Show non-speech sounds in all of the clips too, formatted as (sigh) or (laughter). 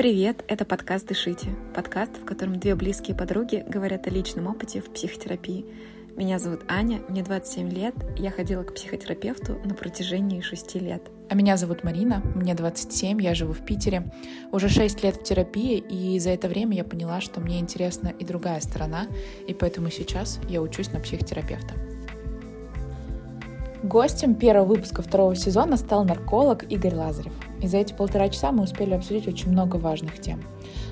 Привет, это подкаст «Дышите». Подкаст, в котором две близкие подруги говорят о личном опыте в психотерапии. Меня зовут Аня, мне 27 лет, я ходила к психотерапевту на протяжении 6 лет. А меня зовут Марина, мне 27, я живу в Питере. Уже 6 лет в терапии, и за это время я поняла, что мне интересна и другая сторона, и поэтому сейчас я учусь на психотерапевта. Гостем первого выпуска второго сезона стал нарколог Игорь Лазарев. И за эти полтора часа мы успели обсудить очень много важных тем.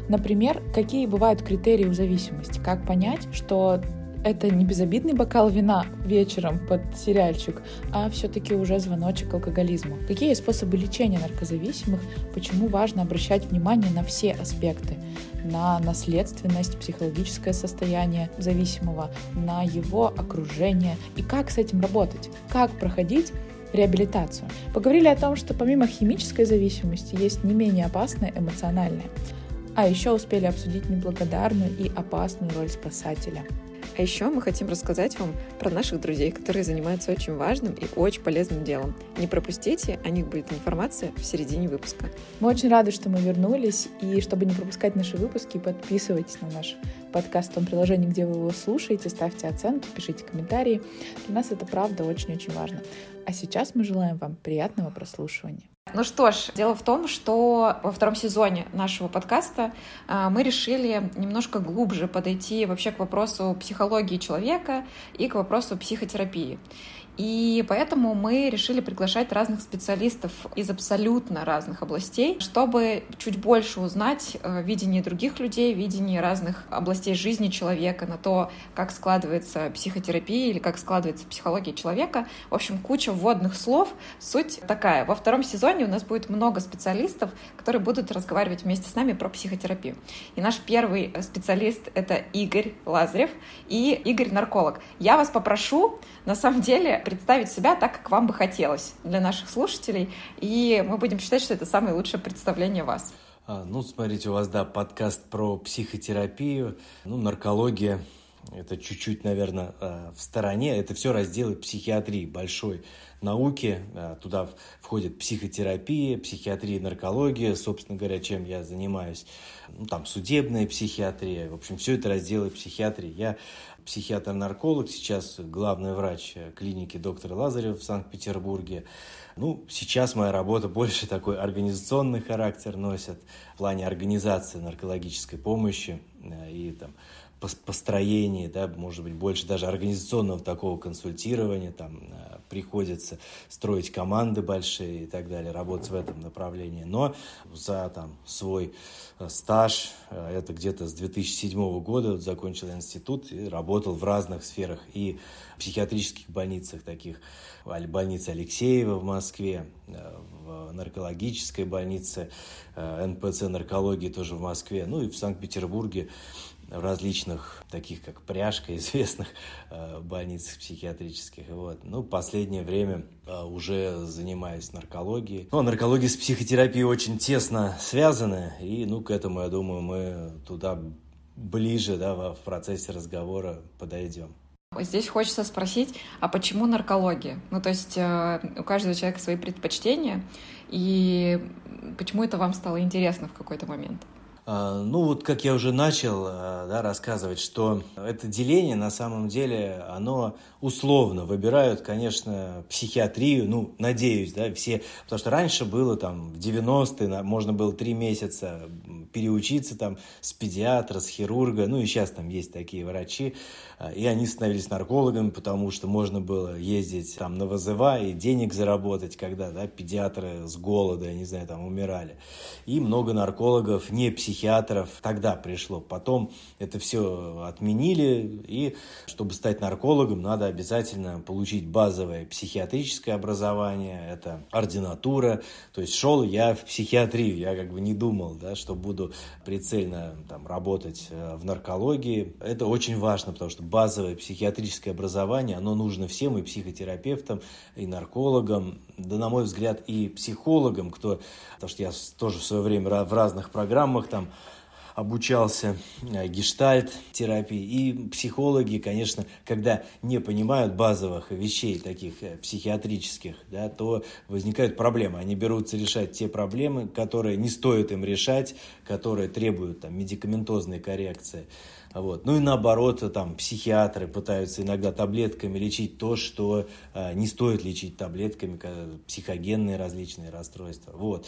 Например, какие бывают критерии у зависимости, как понять, что это не безобидный бокал вина вечером под сериальчик, а все-таки уже звоночек алкоголизму. Какие способы лечения наркозависимых, почему важно обращать внимание на все аспекты, на наследственность, психологическое состояние зависимого, на его окружение? И как с этим работать, как проходить реабилитацию. Поговорили о том, что помимо химической зависимости есть не менее опасная эмоциональная. А еще успели обсудить неблагодарную и опасную роль спасателя. А еще мы хотим рассказать вам про наших друзей, которые занимаются очень важным и очень полезным делом. Не пропустите, о них будет информация в середине выпуска. Мы очень рады, что мы вернулись, и чтобы не пропускать наши выпуски, подписывайтесь на наш подкаст в том приложении, где вы его слушаете, ставьте оценки, пишите комментарии. Для нас это правда очень-очень важно. А сейчас мы желаем вам приятного прослушивания. Ну что ж, дело в том, что во втором сезоне нашего подкаста а, мы решили немножко глубже подойти вообще к вопросу психологии человека и к вопросу психотерапии. И поэтому мы решили приглашать разных специалистов из абсолютно разных областей, чтобы чуть больше узнать э, видение других людей, видение разных областей жизни человека, на то, как складывается психотерапия или как складывается психология человека. В общем, куча вводных слов. Суть такая. Во втором сезоне у нас будет много специалистов, которые будут разговаривать вместе с нами про психотерапию. И наш первый специалист — это Игорь Лазарев и Игорь нарколог. Я вас попрошу, на самом деле, представить себя так, как вам бы хотелось для наших слушателей, и мы будем считать, что это самое лучшее представление вас. А, ну, смотрите, у вас, да, подкаст про психотерапию, ну, наркология, это чуть-чуть, наверное, а, в стороне. Это все разделы психиатрии, большой науки. А, туда входит психотерапия, психиатрия, наркология, собственно говоря, чем я занимаюсь. Ну, там судебная психиатрия. В общем, все это разделы психиатрии. Я психиатр-нарколог, сейчас главный врач клиники доктора Лазарева в Санкт-Петербурге. Ну, сейчас моя работа больше такой организационный характер носит в плане организации наркологической помощи э, и там построении, да, может быть, больше даже организационного такого консультирования, там э, приходится строить команды большие и так далее, работать в этом направлении. Но за там свой э, стаж, э, это где-то с 2007 года, вот, закончил институт и работал в разных сферах и в психиатрических больницах таких, больнице Алексеева в Москве, в наркологической больнице, НПЦ наркологии тоже в Москве, ну и в Санкт-Петербурге различных, таких как Пряжка, (laughs) известных э, больницах психиатрических. Вот. Ну, последнее время э, уже занимаюсь наркологией. А наркология с психотерапией очень тесно связаны, и, ну, к этому, я думаю, мы туда ближе, да, в процессе разговора подойдем. Здесь хочется спросить, а почему наркология? Ну, то есть э, у каждого человека свои предпочтения, и почему это вам стало интересно в какой-то момент? А, ну вот, как я уже начал а, да, рассказывать, что это деление на самом деле, оно условно выбирают, конечно, психиатрию, ну, надеюсь, да, все, потому что раньше было там в 90-е, можно было три месяца переучиться там с педиатра, с хирурга, ну и сейчас там есть такие врачи, и они становились наркологами, потому что можно было ездить там на вызова и денег заработать, когда, да, педиатры с голода, я не знаю, там умирали. И много наркологов, не психиатров, психиатров тогда пришло. Потом это все отменили, и чтобы стать наркологом, надо обязательно получить базовое психиатрическое образование, это ординатура. То есть шел я в психиатрию, я как бы не думал, да, что буду прицельно там, работать э, в наркологии. Это очень важно, потому что базовое психиатрическое образование, оно нужно всем, и психотерапевтам, и наркологам, да, на мой взгляд, и психологам, кто, потому что я тоже в свое время в разных программах там обучался э, гештальт-терапии. И психологи, конечно, когда не понимают базовых вещей таких э, психиатрических, да, то возникают проблемы. Они берутся решать те проблемы, которые не стоит им решать, которые требуют там, медикаментозной коррекции. Вот. Ну и наоборот, там, психиатры пытаются иногда таблетками лечить то, что э, не стоит лечить таблетками, психогенные различные расстройства. Вот.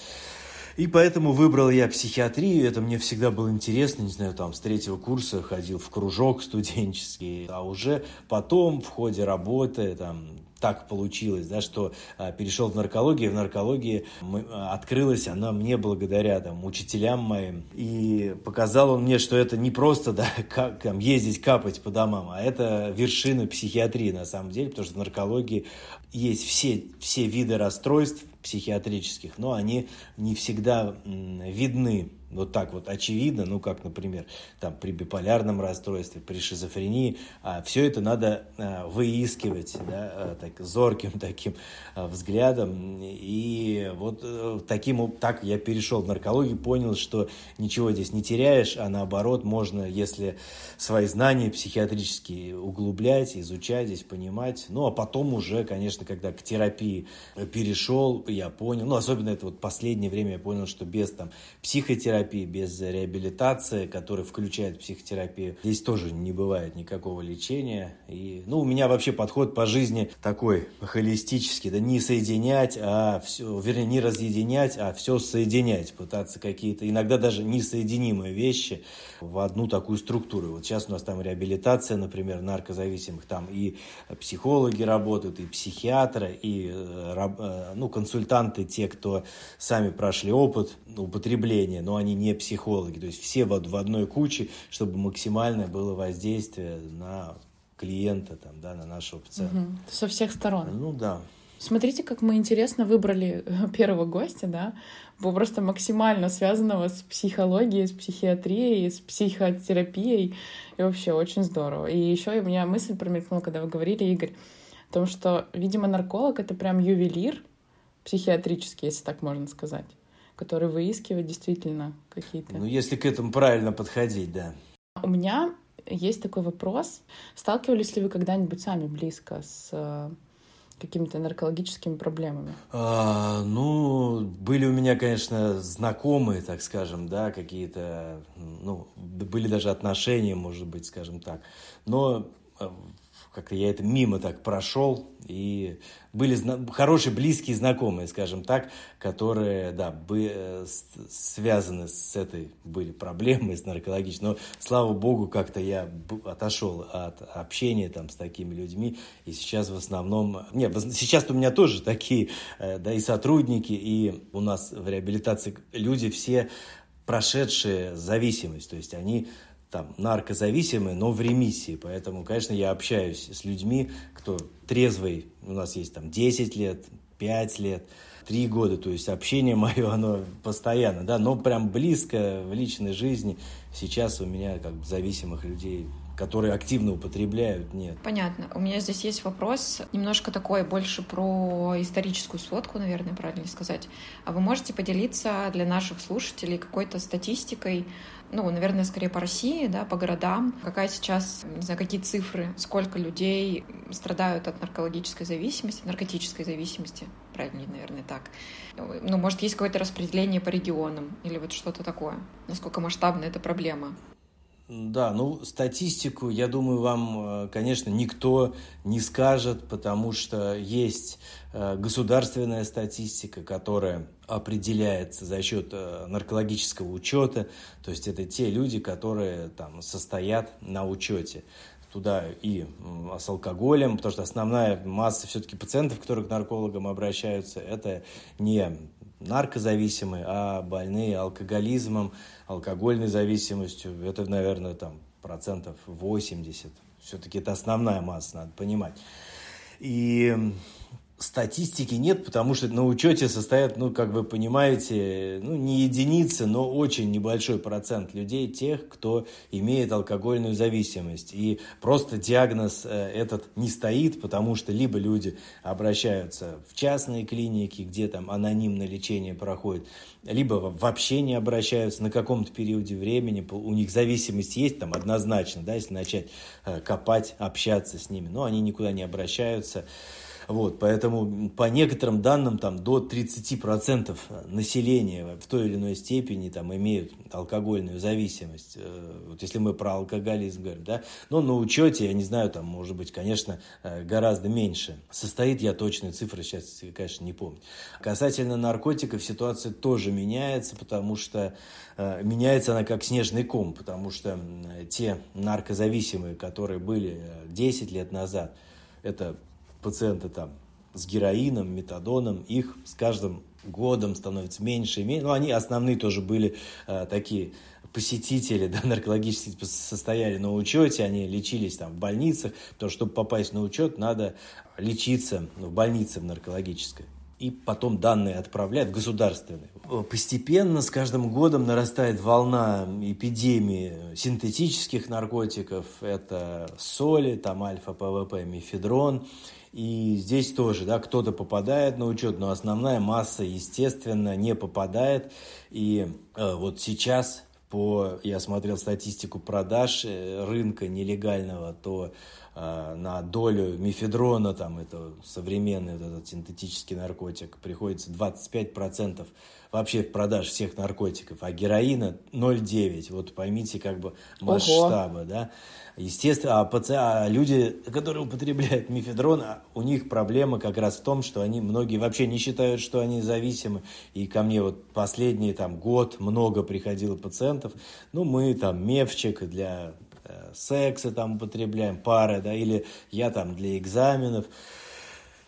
И поэтому выбрал я психиатрию, это мне всегда было интересно, не знаю, там с третьего курса ходил в кружок студенческий, а уже потом в ходе работы, там, так получилось, да, что а, перешел в наркологию, в наркологии а, открылась она мне благодаря там, учителям моим, и показал он мне, что это не просто (laughs) да, как, там, ездить капать по домам, а это вершина психиатрии на самом деле, потому что в наркологии есть все, все виды расстройств психиатрических, но они не всегда видны вот так вот очевидно, ну как, например, там при биполярном расстройстве, при шизофрении, а все это надо а, выискивать, да, а, так, зорким (laughs) таким а, взглядом. И вот а, таким, так я перешел в наркологию, понял, что ничего здесь не теряешь, а наоборот можно, если свои знания психиатрические углублять, изучать здесь, понимать. Ну а потом уже, конечно, когда к терапии перешел, я понял, ну особенно это вот последнее время я понял, что без там психотерапии, терапии, без реабилитации, которая включает психотерапию. Здесь тоже не бывает никакого лечения. И, ну, у меня вообще подход по жизни такой холистический, да не соединять, а все, вернее, не разъединять, а все соединять, пытаться какие-то, иногда даже несоединимые вещи в одну такую структуру. Вот сейчас у нас там реабилитация, например, наркозависимых, там и психологи работают, и психиатры, и э, э, ну, консультанты, те, кто сами прошли опыт употребления, но они не психологи. То есть все в одной куче, чтобы максимальное было воздействие на клиента, там, да, на нашего пациента. Угу. Со всех сторон. Ну да. Смотрите, как мы интересно выбрали э, первого гостя, да, просто максимально связанного с психологией, с психиатрией, с психотерапией. И вообще очень здорово. И еще у меня мысль промелькнула, когда вы говорили, Игорь, о том, что, видимо, нарколог — это прям ювелир психиатрический, если так можно сказать который выискивает действительно какие-то... Ну, если к этому правильно подходить, да. У меня есть такой вопрос. Сталкивались ли вы когда-нибудь сами близко с э, какими-то наркологическими проблемами? А, ну, были у меня, конечно, знакомые, так скажем, да, какие-то, ну, были даже отношения, может быть, скажем так. Но э, как-то я это мимо так прошел, и были хорошие, близкие знакомые, скажем так, которые, да, бы, э, связаны с этой, были проблемы с наркологической, но, слава богу, как-то я отошел от общения там с такими людьми, и сейчас в основном, нет, сейчас у меня тоже такие, э, да, и сотрудники, и у нас в реабилитации люди все прошедшие зависимость, то есть они там наркозависимые, но в ремиссии. Поэтому, конечно, я общаюсь с людьми, кто трезвый. У нас есть там 10 лет, 5 лет, 3 года. То есть общение (laughs) мое, оно постоянно, да, но прям близко в личной жизни. Сейчас у меня как бы зависимых людей которые активно употребляют, нет. Понятно. У меня здесь есть вопрос, немножко такой, больше про историческую сводку, наверное, правильно сказать. А вы можете поделиться для наших слушателей какой-то статистикой ну, наверное, скорее по России, да, по городам. Какая сейчас, не знаю, какие цифры, сколько людей страдают от наркологической зависимости, наркотической зависимости, правильнее, наверное, так. Ну, может, есть какое-то распределение по регионам или вот что-то такое? Насколько масштабна эта проблема? Да, ну статистику, я думаю, вам, э, конечно, никто не скажет, потому что есть э, государственная статистика, которая определяется за счет э, наркологического учета, то есть это те люди, которые там состоят на учете. Туда и с алкоголем, потому что основная масса все-таки пациентов, которые к наркологам обращаются, это не наркозависимые, а больные алкоголизмом, алкогольной зависимостью. Это, наверное, там процентов 80. Все-таки это основная масса, надо понимать. И статистики нет, потому что на учете состоят, ну, как вы понимаете, ну, не единицы, но очень небольшой процент людей, тех, кто имеет алкогольную зависимость. И просто диагноз э, этот не стоит, потому что либо люди обращаются в частные клиники, где там анонимное лечение проходит, либо вообще не обращаются на каком-то периоде времени, у них зависимость есть там однозначно, да, если начать э, копать, общаться с ними, но они никуда не обращаются. Вот, поэтому по некоторым данным там до 30% населения в той или иной степени там имеют алкогольную зависимость. Э, вот если мы про алкоголизм говорим, да, но на учете, я не знаю, там может быть, конечно, э, гораздо меньше. Состоит я точные цифры сейчас, конечно, не помню. Касательно наркотиков ситуация тоже меняется, потому что э, меняется она как снежный ком, потому что те наркозависимые, которые были 10 лет назад, это пациенты там с героином, метадоном, их с каждым годом становится меньше и меньше. Ну, они основные тоже были э, такие посетители (laughs) да, наркологически состояли на учете, они лечились там в больницах, потому что, чтобы попасть на учет, надо лечиться в больнице в наркологической. И потом данные отправляют в государственные. Постепенно с каждым годом нарастает волна эпидемии синтетических наркотиков. Это соли, там альфа-ПВП, мифедрон. И здесь тоже, да, кто-то попадает на учет, но основная масса, естественно, не попадает. И э, вот сейчас, по, я смотрел статистику продаж э, рынка нелегального, то на долю мифедрона, там, это современный вот этот синтетический наркотик, приходится 25% вообще в продаж всех наркотиков, а героина 0,9. Вот поймите как бы масштабы, да. Естественно, а, паци... а люди, которые употребляют мифедрон, а у них проблема как раз в том, что они, многие вообще не считают, что они зависимы. И ко мне вот последний там год много приходило пациентов. Ну, мы там мефчик для э, секса там употребляем, пары, да, или я там для экзаменов.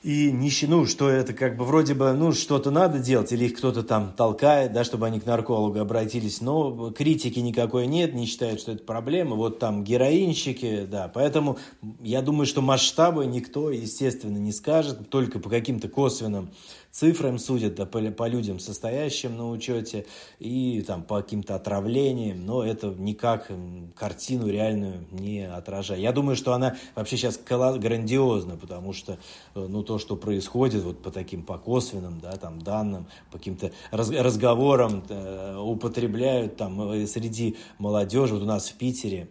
И не, ну, что это как бы вроде бы, ну, что-то надо делать, или их кто-то там толкает, да, чтобы они к наркологу обратились, но критики никакой нет, не считают, что это проблема, вот там героинщики, да, поэтому я думаю, что масштабы никто, естественно, не скажет, только по каким-то косвенным цифрам судят, да, по, по людям, состоящим на учете, и там по каким-то отравлениям, но это никак картину реальную не отражает. Я думаю, что она вообще сейчас грандиозна, потому что, э, ну, то, что происходит вот по таким, по косвенным, да, там, данным, по каким-то раз, разговорам э, употребляют там э, среди молодежи, вот у нас в Питере,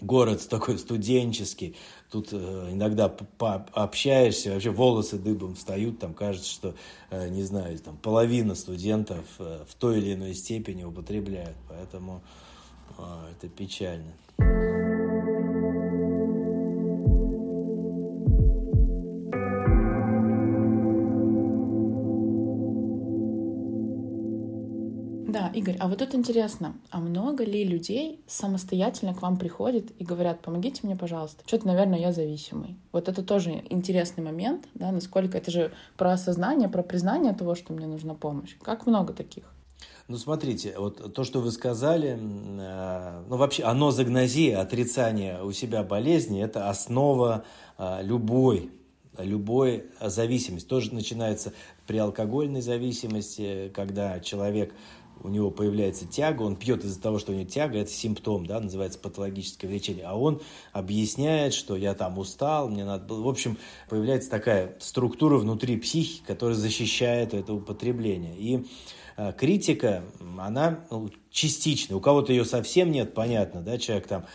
город такой студенческий, тут э, иногда общаешься, вообще волосы дыбом встают, там кажется, что, э, не знаю, там половина студентов э, в той или иной степени употребляют, поэтому э, это печально. Игорь, а вот тут интересно, а много ли людей самостоятельно к вам приходят и говорят, помогите мне, пожалуйста, что-то, наверное, я зависимый. Вот это тоже интересный момент, да, насколько это же про осознание, про признание того, что мне нужна помощь. Как много таких? Ну, смотрите, вот то, что вы сказали, э, ну, вообще анозагнозия, отрицание у себя болезни, это основа э, любой любой зависимости. Тоже начинается при алкогольной зависимости, когда человек у него появляется тяга, он пьет из-за того, что у него тяга, это симптом, да, называется патологическое влечение, а он объясняет, что я там устал, мне надо было... В общем, появляется такая структура внутри психики, которая защищает это употребление. И э, критика, она ну, частичная, у кого-то ее совсем нет, понятно, да, человек там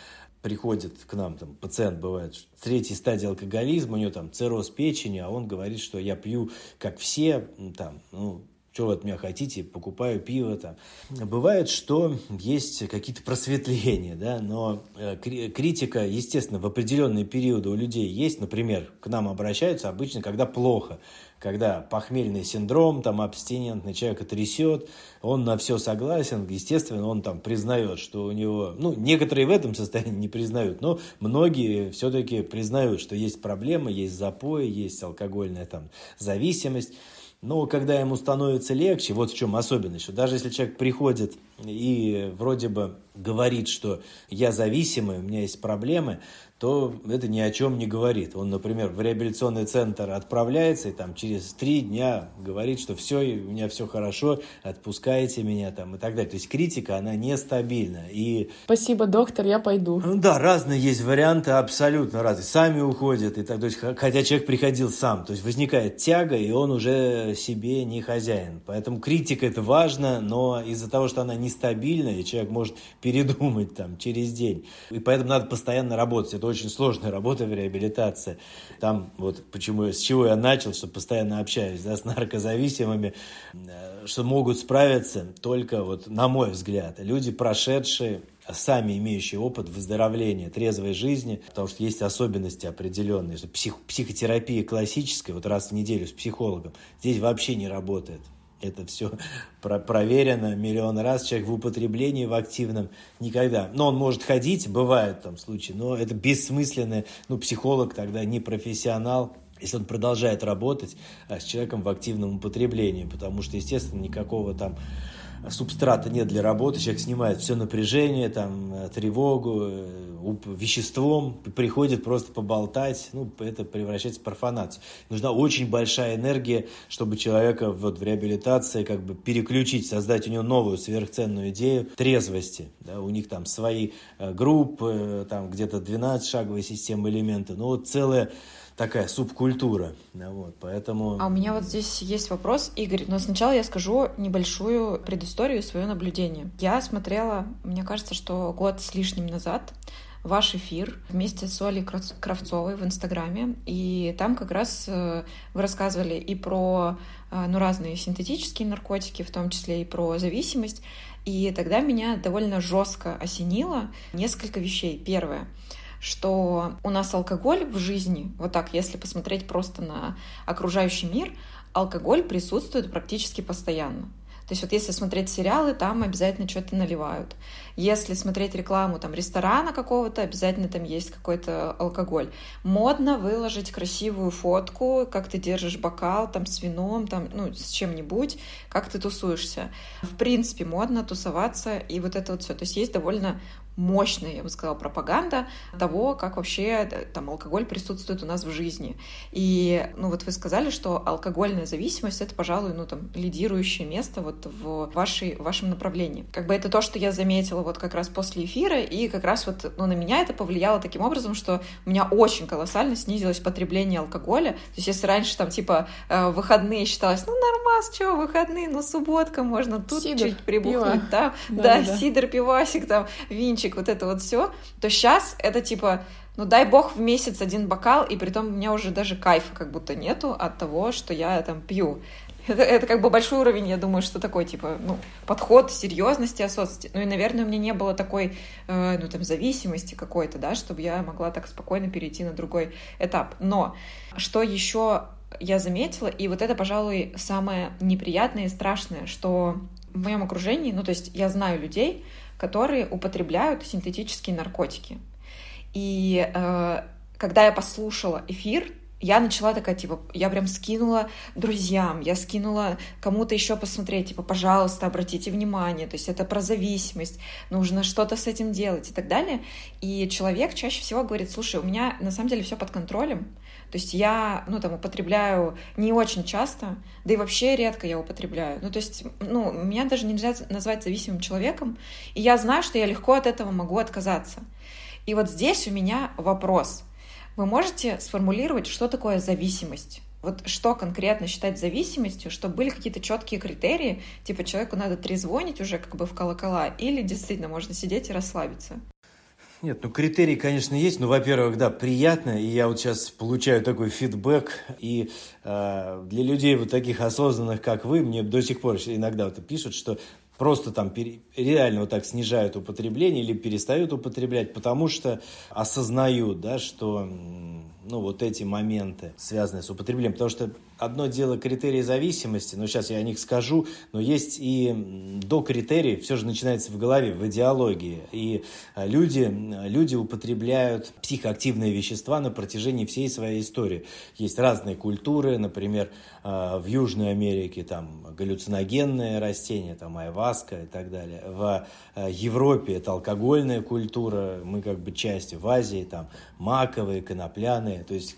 приходит к нам, там, пациент бывает в третьей стадии алкоголизма, у него там цирроз печени, а он говорит, что я пью, как все, там, ну, что вы от меня хотите, покупаю пиво там. Бывает, что есть какие-то просветления, да, но э, критика, естественно, в определенные периоды у людей есть, например, к нам обращаются обычно, когда плохо, когда похмельный синдром, там, абстинентный человека трясет, он на все согласен, естественно, он там признает, что у него, ну, некоторые в этом состоянии не признают, но многие все-таки признают, что есть проблемы, есть запой, есть алкогольная там зависимость, но когда ему становится легче, вот в чем особенность, что даже если человек приходит и вроде бы говорит, что я зависимый, у меня есть проблемы, то это ни о чем не говорит. Он, например, в реабилитационный центр отправляется и там через три дня говорит, что все, у меня все хорошо, отпускайте меня там и так далее. То есть критика, она нестабильна. И... Спасибо, доктор, я пойду. Ну, да, разные есть варианты, абсолютно разные. Сами уходят, и так, то есть, хотя человек приходил сам. То есть возникает тяга, и он уже себе не хозяин. Поэтому критика это важно, но из-за того, что она нестабильна, и человек может передумать там через день. И поэтому надо постоянно работать. Это очень сложная работа в реабилитации. Там вот почему, с чего я начал, что постоянно общаюсь да, с наркозависимыми, э, что могут справиться только, вот, на мой взгляд, люди, прошедшие сами имеющие опыт выздоровления, трезвой жизни, потому что есть особенности определенные, что псих, психотерапия классическая, вот раз в неделю с психологом, здесь вообще не работает. Это все про проверено миллион раз. Человек в употреблении, в активном никогда. Но он может ходить, бывают там случаи, но это бессмысленно. Ну, психолог тогда не профессионал, если он продолжает работать а, с человеком в активном употреблении, потому что, естественно, никакого там субстрата нет для работы, человек снимает все напряжение, там, э, тревогу, э, веществом, приходит просто поболтать, ну, это превращается в профанацию. Нужна очень большая энергия, чтобы человека вот в реабилитации как бы переключить, создать у него новую сверхценную идею трезвости. Да, у них там свои э, группы, там где-то 12 шаговой системы элементы, но вот целая такая субкультура. Вот, поэтому... А у меня вот здесь есть вопрос, Игорь, но сначала я скажу небольшую предысторию, свое наблюдение. Я смотрела, мне кажется, что год с лишним назад ваш эфир вместе с Олей Кравцовой в Инстаграме, и там как раз э, вы рассказывали и про э, ну, разные синтетические наркотики, в том числе и про зависимость, и тогда меня довольно жестко осенило несколько вещей. Первое — что у нас алкоголь в жизни, вот так, если посмотреть просто на окружающий мир, алкоголь присутствует практически постоянно. То есть вот если смотреть сериалы, там обязательно что-то наливают. Если смотреть рекламу там ресторана какого-то, обязательно там есть какой-то алкоголь. Модно выложить красивую фотку, как ты держишь бокал там с вином, там, ну, с чем-нибудь, как ты тусуешься. В принципе, модно тусоваться и вот это вот все. То есть есть довольно мощная, я бы сказала, пропаганда того, как вообще э, там алкоголь присутствует у нас в жизни. И, ну, вот вы сказали, что алкогольная зависимость — это, пожалуй, ну, там, лидирующее место вот в вашей, в вашем направлении. Как бы это то, что я заметила вот как раз после эфира, и как раз вот, ну, на меня это повлияло таким образом, что у меня очень колоссально снизилось потребление алкоголя. То есть если раньше там, типа, э, выходные считалось, ну, нормас, что, выходные, ну, субботка, можно тут Сидор, чуть прибухнуть, (laughs) да, да, да, да, сидор, пивасик, там, винчик, пончик, вот это вот все, то сейчас это типа, ну дай бог в месяц один бокал, и при том у меня уже даже кайфа как будто нету от того, что я там пью. Это, это как бы большой уровень, я думаю, что такой, типа, ну, подход серьезности, осознанности. Ну и, наверное, у меня не было такой, э, ну, там, зависимости какой-то, да, чтобы я могла так спокойно перейти на другой этап. Но что еще я заметила, и вот это, пожалуй, самое неприятное и страшное, что в моем окружении, ну, то есть я знаю людей, которые употребляют синтетические наркотики. И э, когда я послушала эфир, я начала такая, типа, я прям скинула друзьям, я скинула кому-то еще посмотреть, типа, пожалуйста, обратите внимание, то есть это про зависимость, нужно что-то с этим делать и так далее. И человек чаще всего говорит, слушай, у меня на самом деле все под контролем, то есть я, ну, там, употребляю не очень часто, да и вообще редко я употребляю. Ну, то есть, ну, меня даже нельзя назвать зависимым человеком, и я знаю, что я легко от этого могу отказаться. И вот здесь у меня вопрос. Вы можете сформулировать, что такое зависимость? Вот что конкретно считать зависимостью, чтобы были какие-то четкие критерии, типа человеку надо трезвонить уже как бы в колокола, или действительно можно сидеть и расслабиться? Нет, ну критерии, конечно, есть. Ну, во-первых, да, приятно, и я вот сейчас получаю такой фидбэк, и э, для людей вот таких осознанных, как вы, мне до сих пор иногда вот пишут, что просто там пере, реально вот так снижают употребление или перестают употреблять, потому что осознают, да, что ну, вот эти моменты, связанные с употреблением. Потому что одно дело критерии зависимости, но сейчас я о них скажу, но есть и до критерий, все же начинается в голове, в идеологии. И э, люди, люди употребляют психоактивные вещества на протяжении всей своей истории. Есть разные культуры, например, э, в Южной Америке там галлюциногенные растения, там айваска и так далее. В э, Европе это алкогольная культура, мы как бы часть, в Азии там маковые, конопляные. То есть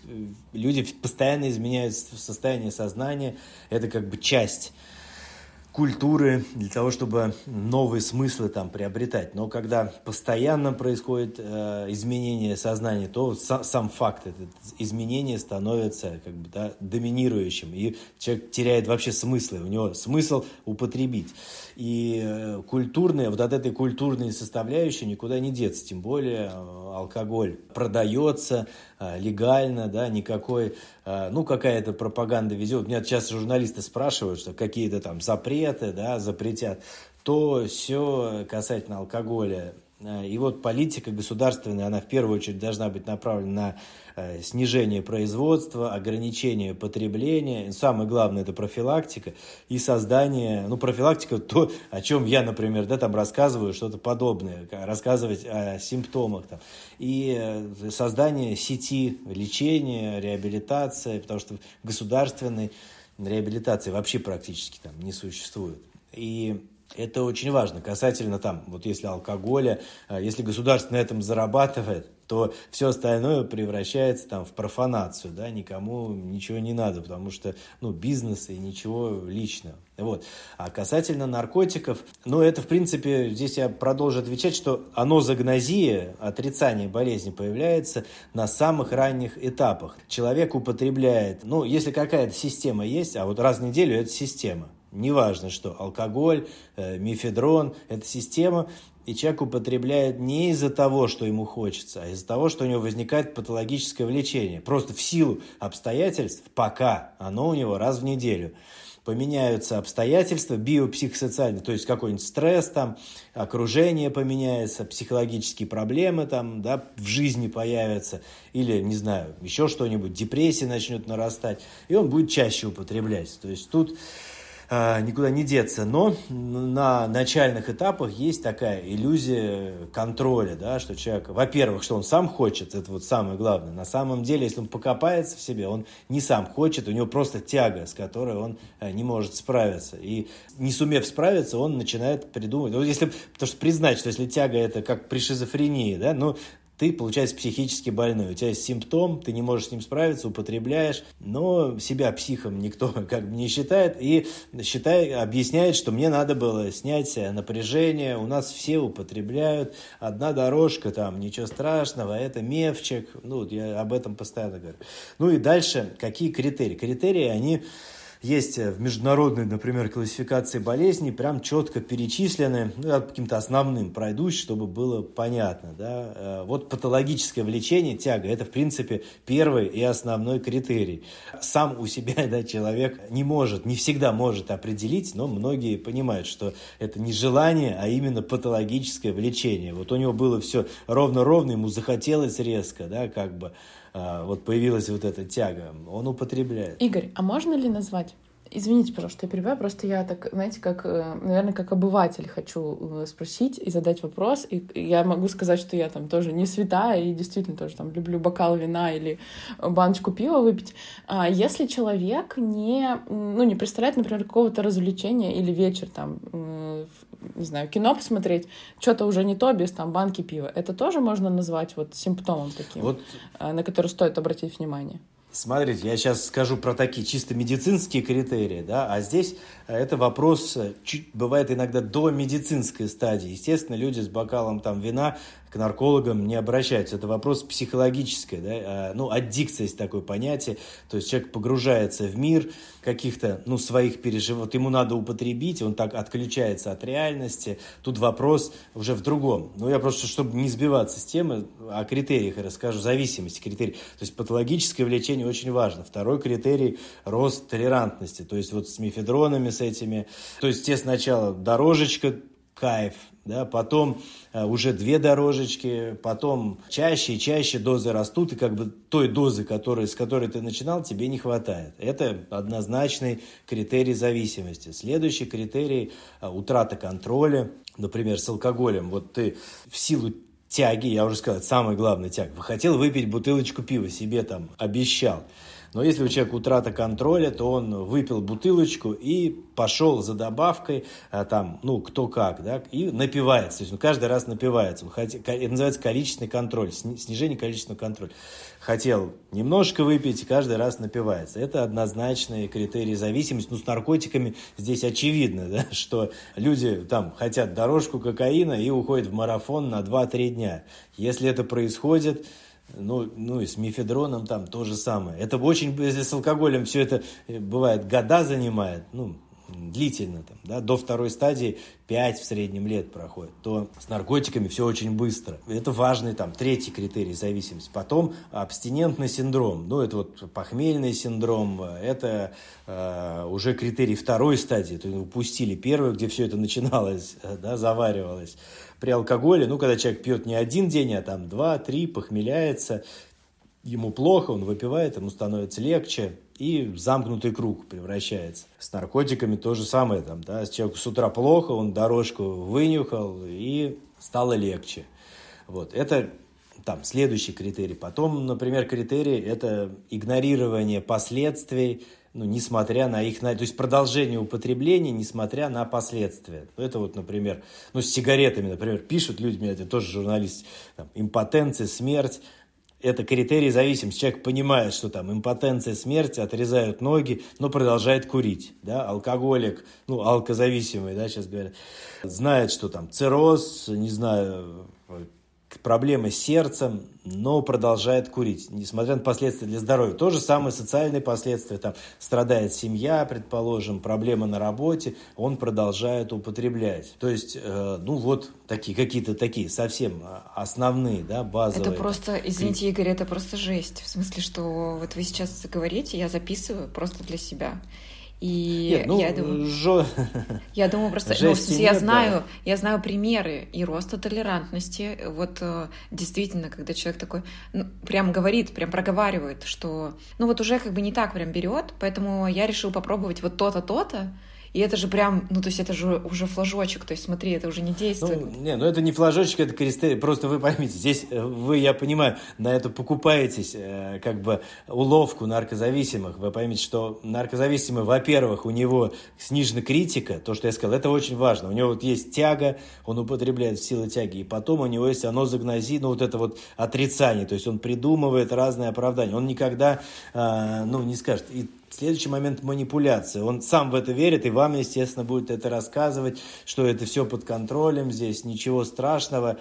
люди постоянно изменяют состояние сознания, это как бы часть культуры для того, чтобы новые смыслы там приобретать. Но когда постоянно происходит э, изменение сознания, то сам, сам факт это изменение становится как бы да, доминирующим, и человек теряет вообще смыслы. У него смысл употребить. И э, культурная, вот от этой культурной составляющей никуда не деться, тем более э, алкоголь продается э, легально, да, никакой, ну, какая-то пропаганда везет. Меня сейчас журналисты спрашивают, что какие-то там запреты, да, запретят. То все касательно алкоголя и вот политика государственная, она в первую очередь должна быть направлена на э, снижение производства, ограничение потребления. самое главное – это профилактика и создание, ну, профилактика – то, о чем я, например, да, там рассказываю, что-то подобное, рассказывать о симптомах. Там. И э, создание сети лечения, реабилитации, потому что государственной реабилитации вообще практически там не существует. И это очень важно. Касательно там, вот если алкоголя, а, если государство на этом зарабатывает, то все остальное превращается там в профанацию, да, никому ничего не надо, потому что, ну, бизнес и ничего личного. Вот. А касательно наркотиков, ну, это, в принципе, здесь я продолжу отвечать, что анозагнозия, отрицание болезни, появляется на самых ранних этапах. Человек употребляет, ну, если какая-то система есть, а вот раз в неделю это система, Неважно, что алкоголь, э, мифедрон – это система, и человек употребляет не из-за того, что ему хочется, а из-за того, что у него возникает патологическое влечение. Просто в силу обстоятельств, пока оно у него раз в неделю. Поменяются обстоятельства биопсихосоциальные, то есть какой-нибудь стресс там, окружение поменяется, психологические проблемы там, да, в жизни появятся, или, не знаю, еще что-нибудь, депрессия начнет нарастать, и он будет чаще употреблять. То есть тут никуда не деться. Но на начальных этапах есть такая иллюзия контроля, да, что человек, во-первых, что он сам хочет, это вот самое главное. На самом деле, если он покопается в себе, он не сам хочет, у него просто тяга, с которой он э, не может справиться. И не сумев справиться, он начинает придумывать. Вот если, потому что признать, что если тяга это как при шизофрении, да, ну, ты, получается, психически больной. У тебя есть симптом, ты не можешь с ним справиться, употребляешь, но себя психом никто (laughs) как бы не считает и считает, объясняет, что мне надо было снять напряжение, у нас все употребляют, одна дорожка там, ничего страшного, это мефчик, ну, я об этом постоянно говорю. Ну и дальше, какие критерии? Критерии, они есть э, в международной, например, классификации болезней прям четко перечислены, ну, я каким-то основным пройдусь, чтобы было понятно. Да? Э, вот патологическое влечение, тяга, это, в принципе, первый и основной критерий. Сам у себя (laughs) да, человек не может, не всегда может определить, но многие понимают, что это не желание, а именно патологическое влечение. Вот у него было все ровно-ровно, ему захотелось резко, да, как бы вот появилась вот эта тяга, он употребляет. Игорь, а можно ли назвать Извините, пожалуйста, я перебиваю, просто я так, знаете, как, э, наверное, как обыватель хочу э, спросить и задать вопрос, и я могу сказать, что я там тоже не святая и действительно тоже там люблю бокал вина или баночку пива выпить. А если человек не, ну, не представляет, например, какого-то развлечения или вечер там, не знаю, кино посмотреть, что-то уже не то без там банки пива, это тоже можно назвать вот симптомом таким, вот... Э, на который стоит обратить внимание? Смотрите, я сейчас скажу про такие чисто медицинские критерии, да, а здесь э, это вопрос, э, чуть, бывает иногда до медицинской стадии. Естественно, люди с бокалом там вина к наркологам не обращаются. Это вопрос психологический, да, а, ну, аддикция есть такое понятие, то есть человек погружается в мир каких-то, ну, своих переживаний, вот ему надо употребить, он так отключается от реальности, тут вопрос уже в другом. Ну, я просто, чтобы не сбиваться с темы, о критериях расскажу, зависимости критерий. То есть патологическое влечение очень важно. Второй критерий – рост толерантности, то есть вот с мифедронами, с этими, то есть те сначала дорожечка, кайф, да, потом э, уже две дорожечки, потом чаще и чаще дозы растут, и как бы той дозы, которой, с которой ты начинал, тебе не хватает. Это однозначный критерий зависимости. Следующий критерий э, – утрата контроля, например, с алкоголем. Вот ты в силу тяги, я уже сказал, самый главный тяг, хотел выпить бутылочку пива, себе там обещал – но если у человека утрата контроля, то он выпил бутылочку и пошел за добавкой, а, там, ну, кто как, да, и напивается. То есть он каждый раз напивается. Это называется количественный контроль, снижение количественного контроля. Хотел немножко выпить, каждый раз напивается. Это однозначные критерии зависимости. Ну, с наркотиками здесь очевидно, да, (laughs) что люди там хотят дорожку кокаина и уходят в марафон на 2-3 дня. Если это происходит, ну, ну и с мифедроном там то же самое. Это очень, если с алкоголем все это э, бывает года занимает, ну, длительно, там, да, до второй стадии 5 в среднем лет проходит, то с наркотиками все очень быстро. Это важный там третий критерий зависимости. Потом абстинентный синдром, ну это вот похмельный синдром, это э, уже критерий второй стадии, то есть упустили первую, где все это начиналось, (laughs) да, заваривалось при алкоголе, ну, когда человек пьет не один день, а там два, три, похмеляется, ему плохо, он выпивает, ему становится легче, и замкнутый круг превращается. С наркотиками то же самое, там, да, человеку с утра плохо, он дорожку вынюхал, и стало легче. Вот, это там следующий критерий. Потом, например, критерий – это игнорирование последствий ну, несмотря на их, то есть продолжение употребления, несмотря на последствия. Это вот, например, ну, с сигаретами, например, пишут люди, это тоже журналист, там, импотенция, смерть, это критерий зависимости. Человек понимает, что там импотенция, смерть, отрезают ноги, но продолжает курить. Да? Алкоголик, ну, алкозависимый, да, сейчас говорят, знает, что там цирроз, не знаю, проблемы с сердцем, но продолжает курить, несмотря на последствия для здоровья. То же самое социальные последствия, там страдает семья, предположим, проблема на работе, он продолжает употреблять. То есть, э, ну вот такие, какие-то такие совсем основные, да, базовые. Это просто, извините, Игорь, это просто жесть. В смысле, что вот вы сейчас говорите, я записываю просто для себя. И нет, ну, я думаю, жё... (laughs) я думаю просто, ну, я знаю, да. я знаю примеры и роста толерантности. Вот э, действительно, когда человек такой, ну, прям говорит, прям проговаривает, что, ну вот уже как бы не так прям берет, поэтому я решил попробовать вот то-то, то-то, и это же прям, ну, то есть это же уже флажочек, то есть смотри, это уже не действует. Ну, не, ну это не флажочек, это кристалл, просто вы поймите, здесь э, вы, я понимаю, на это покупаетесь, э, как бы, уловку наркозависимых. Вы поймите, что наркозависимый, во-первых, у него снижена критика, то, что я сказал, это очень важно. У него вот есть тяга, он употребляет в силу тяги, и потом у него есть анозагнозия, ну, вот это вот отрицание, то есть он придумывает разные оправдания. Он никогда, э, ну, не скажет, и Следующий момент манипуляции. Он сам в это верит, и вам, естественно, будет это рассказывать, что это все под контролем, здесь ничего страшного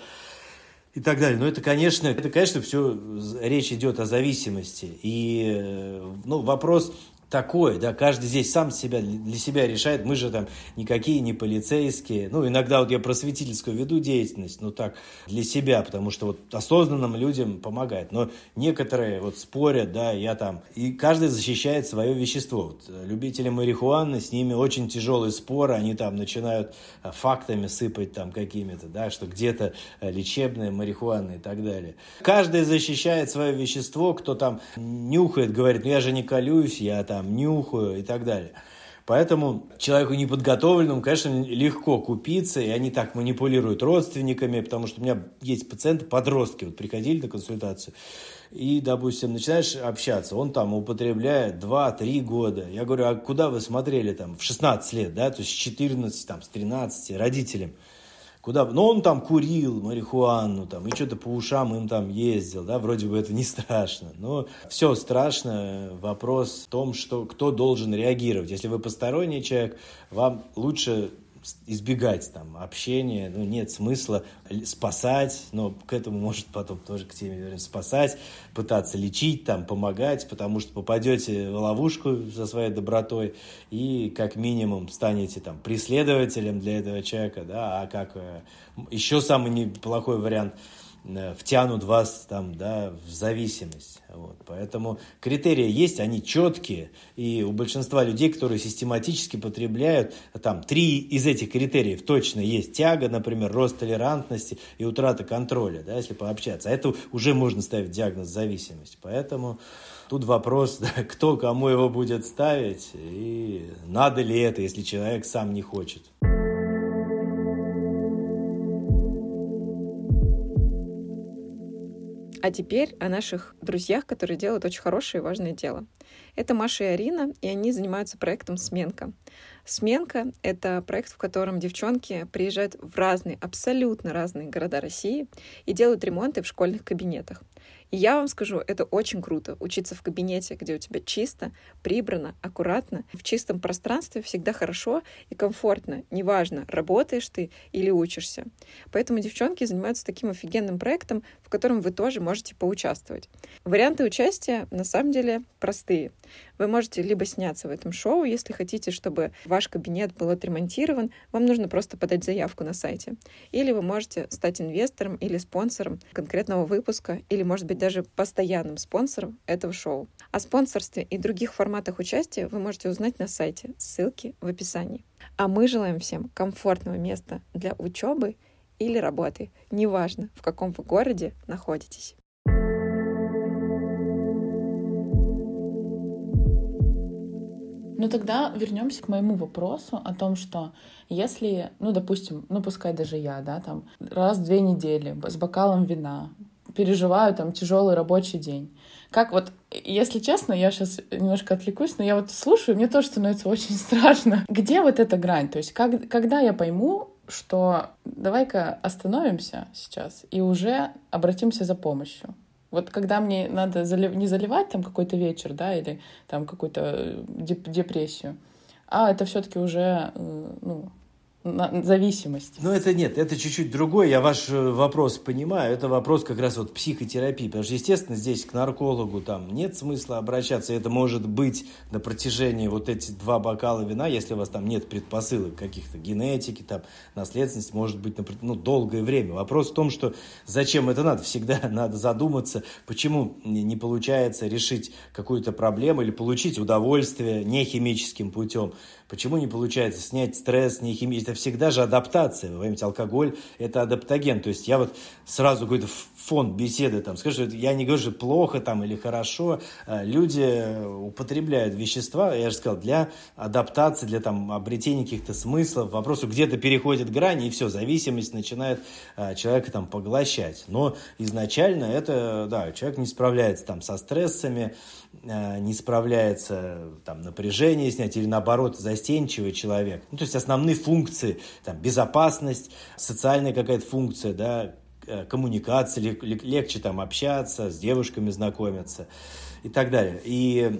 и так далее. Но это, конечно, это, конечно, все речь идет о зависимости. И э, ну, вопрос такое, да, каждый здесь сам себя, для себя решает, мы же там никакие не полицейские, ну, иногда вот я просветительскую веду деятельность, ну, так, для себя, потому что вот осознанным людям помогает, но некоторые вот спорят, да, я там, и каждый защищает свое вещество, вот, любители марихуаны, с ними очень тяжелые споры, они там начинают а, фактами сыпать там какими-то, да, что где-то а, лечебная марихуана и так далее. Каждый защищает свое вещество, кто там нюхает, говорит, ну, я же не колюсь, я там там нюхаю и так далее. Поэтому человеку неподготовленному, конечно, легко купиться, и они так манипулируют родственниками, потому что у меня есть пациенты, подростки, вот приходили на консультацию, и, допустим, начинаешь общаться, он там употребляет 2-3 года. Я говорю, а куда вы смотрели там в 16 лет, да, то есть с 14, там, с 13 родителям? Куда Ну, он там курил марихуану, там, и что-то по ушам им там ездил, да, вроде бы это не страшно. Но все страшно, вопрос в том, что кто должен реагировать. Если вы посторонний человек, вам лучше избегать там общения, ну, нет смысла спасать, но к этому может потом тоже к теме вернемся, спасать, пытаться лечить, там, помогать, потому что попадете в ловушку со своей добротой и как минимум станете там преследователем для этого человека, да, а как э, еще самый неплохой вариант – втянут вас там, да, в зависимость. Вот. Поэтому критерии есть, они четкие, и у большинства людей, которые систематически потребляют, там три из этих критериев точно есть. Тяга, например, рост толерантности и утрата контроля, да, если пообщаться. А это уже можно ставить диагноз зависимость. Поэтому тут вопрос, (laughs) да, кто кому его будет ставить, и надо ли это, если человек сам не хочет. А теперь о наших друзьях, которые делают очень хорошее и важное дело. Это Маша и Арина, и они занимаются проектом «Сменка». «Сменка» — это проект, в котором девчонки приезжают в разные, абсолютно разные города России и делают ремонты в школьных кабинетах. И я вам скажу, это очень круто. Учиться в кабинете, где у тебя чисто, прибрано, аккуратно. В чистом пространстве всегда хорошо и комфортно. Неважно, работаешь ты или учишься. Поэтому девчонки занимаются таким офигенным проектом, в котором вы тоже можете поучаствовать. Варианты участия на самом деле простые. Вы можете либо сняться в этом шоу, если хотите, чтобы ваш кабинет был отремонтирован, вам нужно просто подать заявку на сайте. Или вы можете стать инвестором или спонсором конкретного выпуска, или, может быть, даже постоянным спонсором этого шоу. О спонсорстве и других форматах участия вы можете узнать на сайте. Ссылки в описании. А мы желаем всем комфортного места для учебы или работы, неважно, в каком вы городе находитесь. Ну тогда вернемся к моему вопросу о том, что если, ну допустим, ну пускай даже я, да, там раз в две недели с бокалом вина переживаю там тяжелый рабочий день. Как вот, если честно, я сейчас немножко отвлекусь, но я вот слушаю, мне тоже становится очень (laughs) страшно. Где вот эта грань? То есть как, когда я пойму, что давай-ка остановимся сейчас и уже обратимся за помощью? Вот когда мне надо залив... не заливать там какой-то вечер, да, или там какую-то э, депрессию, а это все-таки уже э, ну, зависимость. Ну, это нет, это чуть-чуть другой. Я ваш э, вопрос понимаю. Это вопрос как раз вот психотерапии. Потому что, естественно, здесь к наркологу там нет смысла обращаться. Это может быть на протяжении вот эти два бокала вина, если у вас там нет предпосылок каких-то генетики, там, наследственности, может быть, ну, долгое время. Вопрос в том, что зачем это надо? Всегда (laughs) надо задуматься, почему не получается решить какую-то проблему или получить удовольствие не химическим путем. Почему не получается снять стресс, не химия? Это всегда же адаптация. Вы понимаете, алкоголь – это адаптоген. То есть я вот сразу какой-то фон беседы там скажу, я не говорю, что плохо там или хорошо. А люди употребляют вещества, я же сказал, для адаптации, для там обретения каких-то смыслов. Вопросу где-то переходит грани, и все, зависимость начинает а, человека там поглощать. Но изначально это, да, человек не справляется там со стрессами, а, не справляется там напряжение снять или наоборот застенчивый человек. Ну, то есть основные функции, там, безопасность, социальная какая-то функция, да, коммуникации, легче там общаться, с девушками знакомиться и так далее. И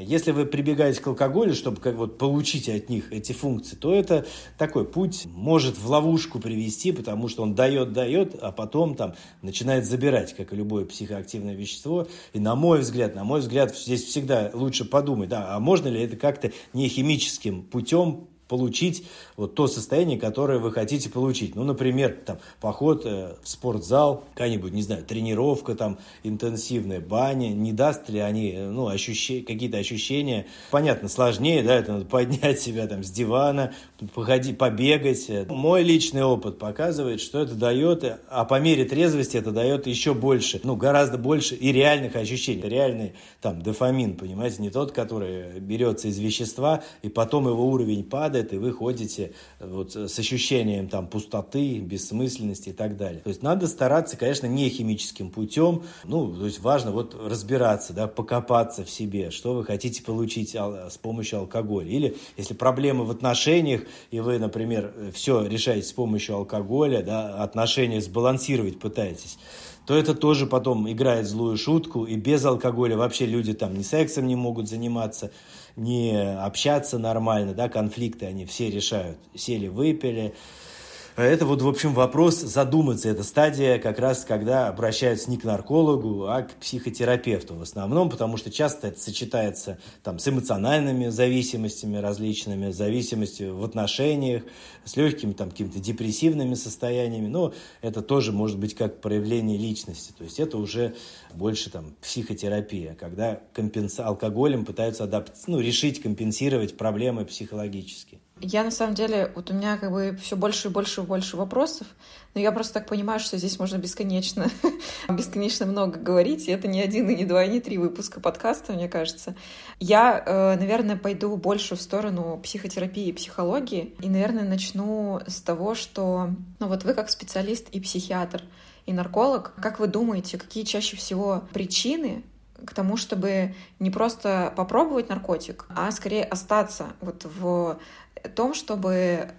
если вы прибегаете к алкоголю, чтобы как вот получить от них эти функции, то это такой путь может в ловушку привести, потому что он дает, дает, а потом там начинает забирать, как и любое психоактивное вещество. И на мой взгляд, на мой взгляд, здесь всегда лучше подумать, да, а можно ли это как-то не химическим путем получить вот то состояние, которое вы хотите получить. Ну, например, там, поход э, в спортзал, какая-нибудь, не знаю, тренировка там интенсивная, баня, не даст ли они, э, ну, ощущения, какие-то ощущения. Понятно, сложнее, да, это надо (laughs) поднять себя там с дивана, походить, побегать. Мой личный опыт показывает, что это дает, а по мере трезвости это дает еще больше, ну, гораздо больше и реальных ощущений. Реальный там дофамин, понимаете, не тот, который берется из вещества, и потом его уровень падает, падает, и вы ходите вот с ощущением там пустоты, бессмысленности и так далее. То есть надо стараться, конечно, не химическим путем, ну, то есть важно вот разбираться, да, покопаться в себе, что вы хотите получить с помощью алкоголя. Или если проблемы в отношениях, и вы, например, все решаете с помощью алкоголя, да, отношения сбалансировать пытаетесь, то это тоже потом играет злую шутку, и без алкоголя вообще люди там ни сексом не могут заниматься, не общаться нормально, да, конфликты они все решают. Сели, выпили, Это вот, в общем, вопрос задуматься. Это стадия как раз, когда обращаются не к наркологу, а к психотерапевту в основном, потому что часто это сочетается там, с эмоциональными зависимостями различными, зависимостью в отношениях, с легкими там, какими-то депрессивными состояниями. Но это тоже может быть как проявление личности. То есть это уже больше там, психотерапия, когда компенса... алкоголем пытаются адапт... ну, решить, компенсировать проблемы психологические. Я на самом деле, вот у меня как бы все больше и больше и больше вопросов, но я просто так понимаю, что здесь можно бесконечно, (laughs) бесконечно много говорить, и это не один, и не два, и не три выпуска подкаста, мне кажется. Я, э, наверное, пойду больше в сторону психотерапии и психологии, и, наверное, начну с того, что, ну вот вы как специалист и психиатр, и нарколог, как вы думаете, какие чаще всего причины к тому, чтобы не просто попробовать наркотик, а скорее остаться вот в том, чтобы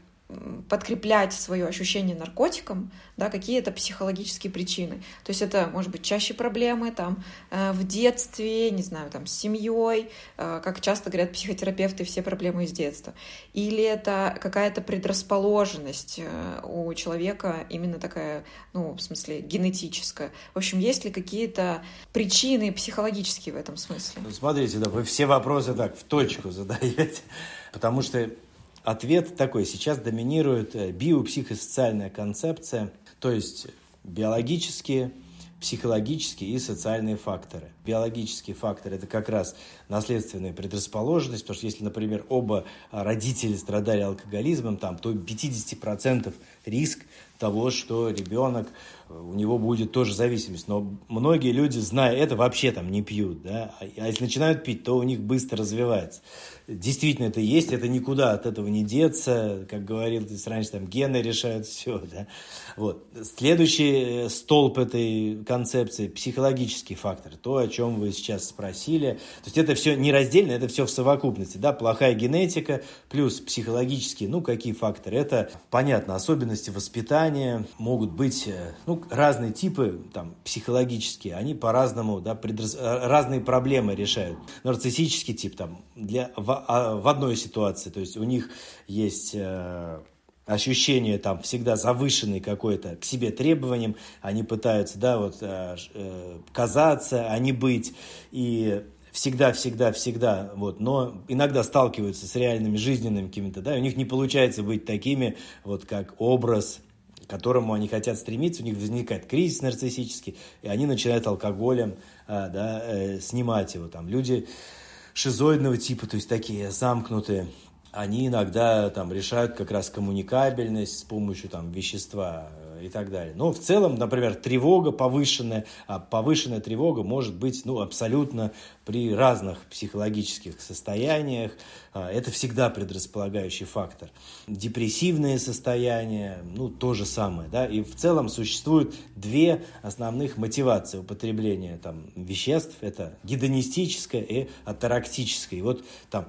подкреплять свое ощущение наркотиком, да, какие-то психологические причины. То есть это, может быть, чаще проблемы там э, в детстве, не знаю, там с семьей, э, как часто говорят психотерапевты, все проблемы из детства. Или это какая-то предрасположенность э, у человека, именно такая, ну, в смысле, генетическая. В общем, есть ли какие-то причины психологические в этом смысле? Смотрите, да, вы все вопросы так в точку задаете, потому что Ответ такой. Сейчас доминирует э, биопсихосоциальная концепция, то есть биологические, психологические и социальные факторы. Биологические факторы – это как раз наследственная предрасположенность, потому что если, например, оба родители страдали алкоголизмом, там, то 50% риск того, что ребенок, у него будет тоже зависимость. Но многие люди, зная это, вообще там не пьют. Да? А, а если начинают пить, то у них быстро развивается. Действительно это есть, это никуда от этого не деться. Как говорил ты раньше, там гены решают все. Да? Вот. Следующий э, столб этой концепции – психологический фактор. То, о чем вы сейчас спросили. То есть это все не раздельно, это все в совокупности. Да? Плохая генетика плюс психологические, ну какие факторы? Это, понятно, особенности воспитания, могут быть э, ну, разные типы там, психологические, они по-разному, да, предраз... Э, разные проблемы решают. Нарциссический тип там, для... в, а, в одной ситуации, то есть у них есть э, ощущение там всегда завышенной какой-то к себе требованием, они пытаются, да, вот э, э, казаться, а не быть, и всегда, всегда, всегда, вот, но иногда сталкиваются с реальными жизненными какими-то, да, у них не получается быть такими, вот, как образ к которому они хотят стремиться, у них возникает кризис нарциссический, и они начинают алкоголем а, да, снимать его. Там люди шизоидного типа, то есть такие замкнутые, они иногда там решают как раз коммуникабельность с помощью там вещества и так далее. Но в целом, например, тревога повышенная, а повышенная тревога может быть ну, абсолютно при разных психологических состояниях. А, это всегда предрасполагающий фактор. Депрессивные состояния, ну, то же самое. Да? И в целом существуют две основных мотивации употребления там, веществ. Это гедонистическое и атарактическое. И вот там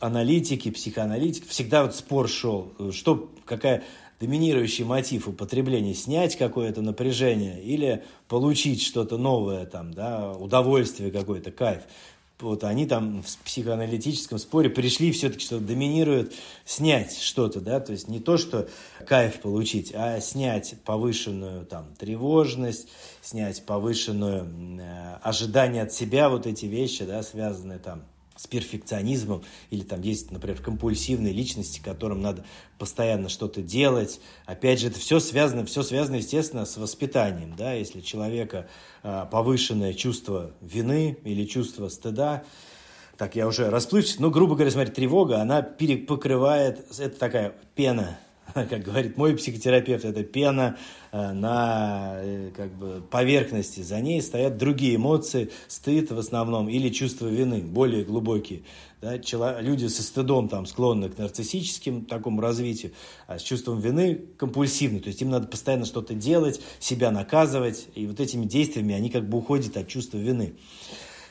аналитики, психоаналитики, всегда вот спор шел, что, какая доминирующий мотив употребления снять какое-то напряжение или получить что-то новое, там, да, удовольствие какое-то, кайф. Вот они там в психоаналитическом споре пришли все-таки, что доминирует снять что-то, да, то есть не то, что кайф получить, а снять повышенную там тревожность, снять повышенную э, ожидание от себя, вот эти вещи, да, связанные там с перфекционизмом, или там есть, например, компульсивные личности, которым надо постоянно что-то делать. Опять же, это все связано, все связано, естественно, с воспитанием. Да? Если человека а, повышенное чувство вины или чувство стыда, так, я уже расплывчатый, но, грубо говоря, смотри, тревога, она перепокрывает, это такая пена, (laughs) как говорит мой психотерапевт, это пена э, на э, как бы, поверхности. За ней стоят другие эмоции, стыд в основном или чувство вины, более глубокие. Да, люди со стыдом там, склонны к нарциссическим такому развитию, а с чувством вины компульсивны. То есть им надо постоянно что-то делать, себя наказывать, и вот этими действиями они как бы уходят от чувства вины.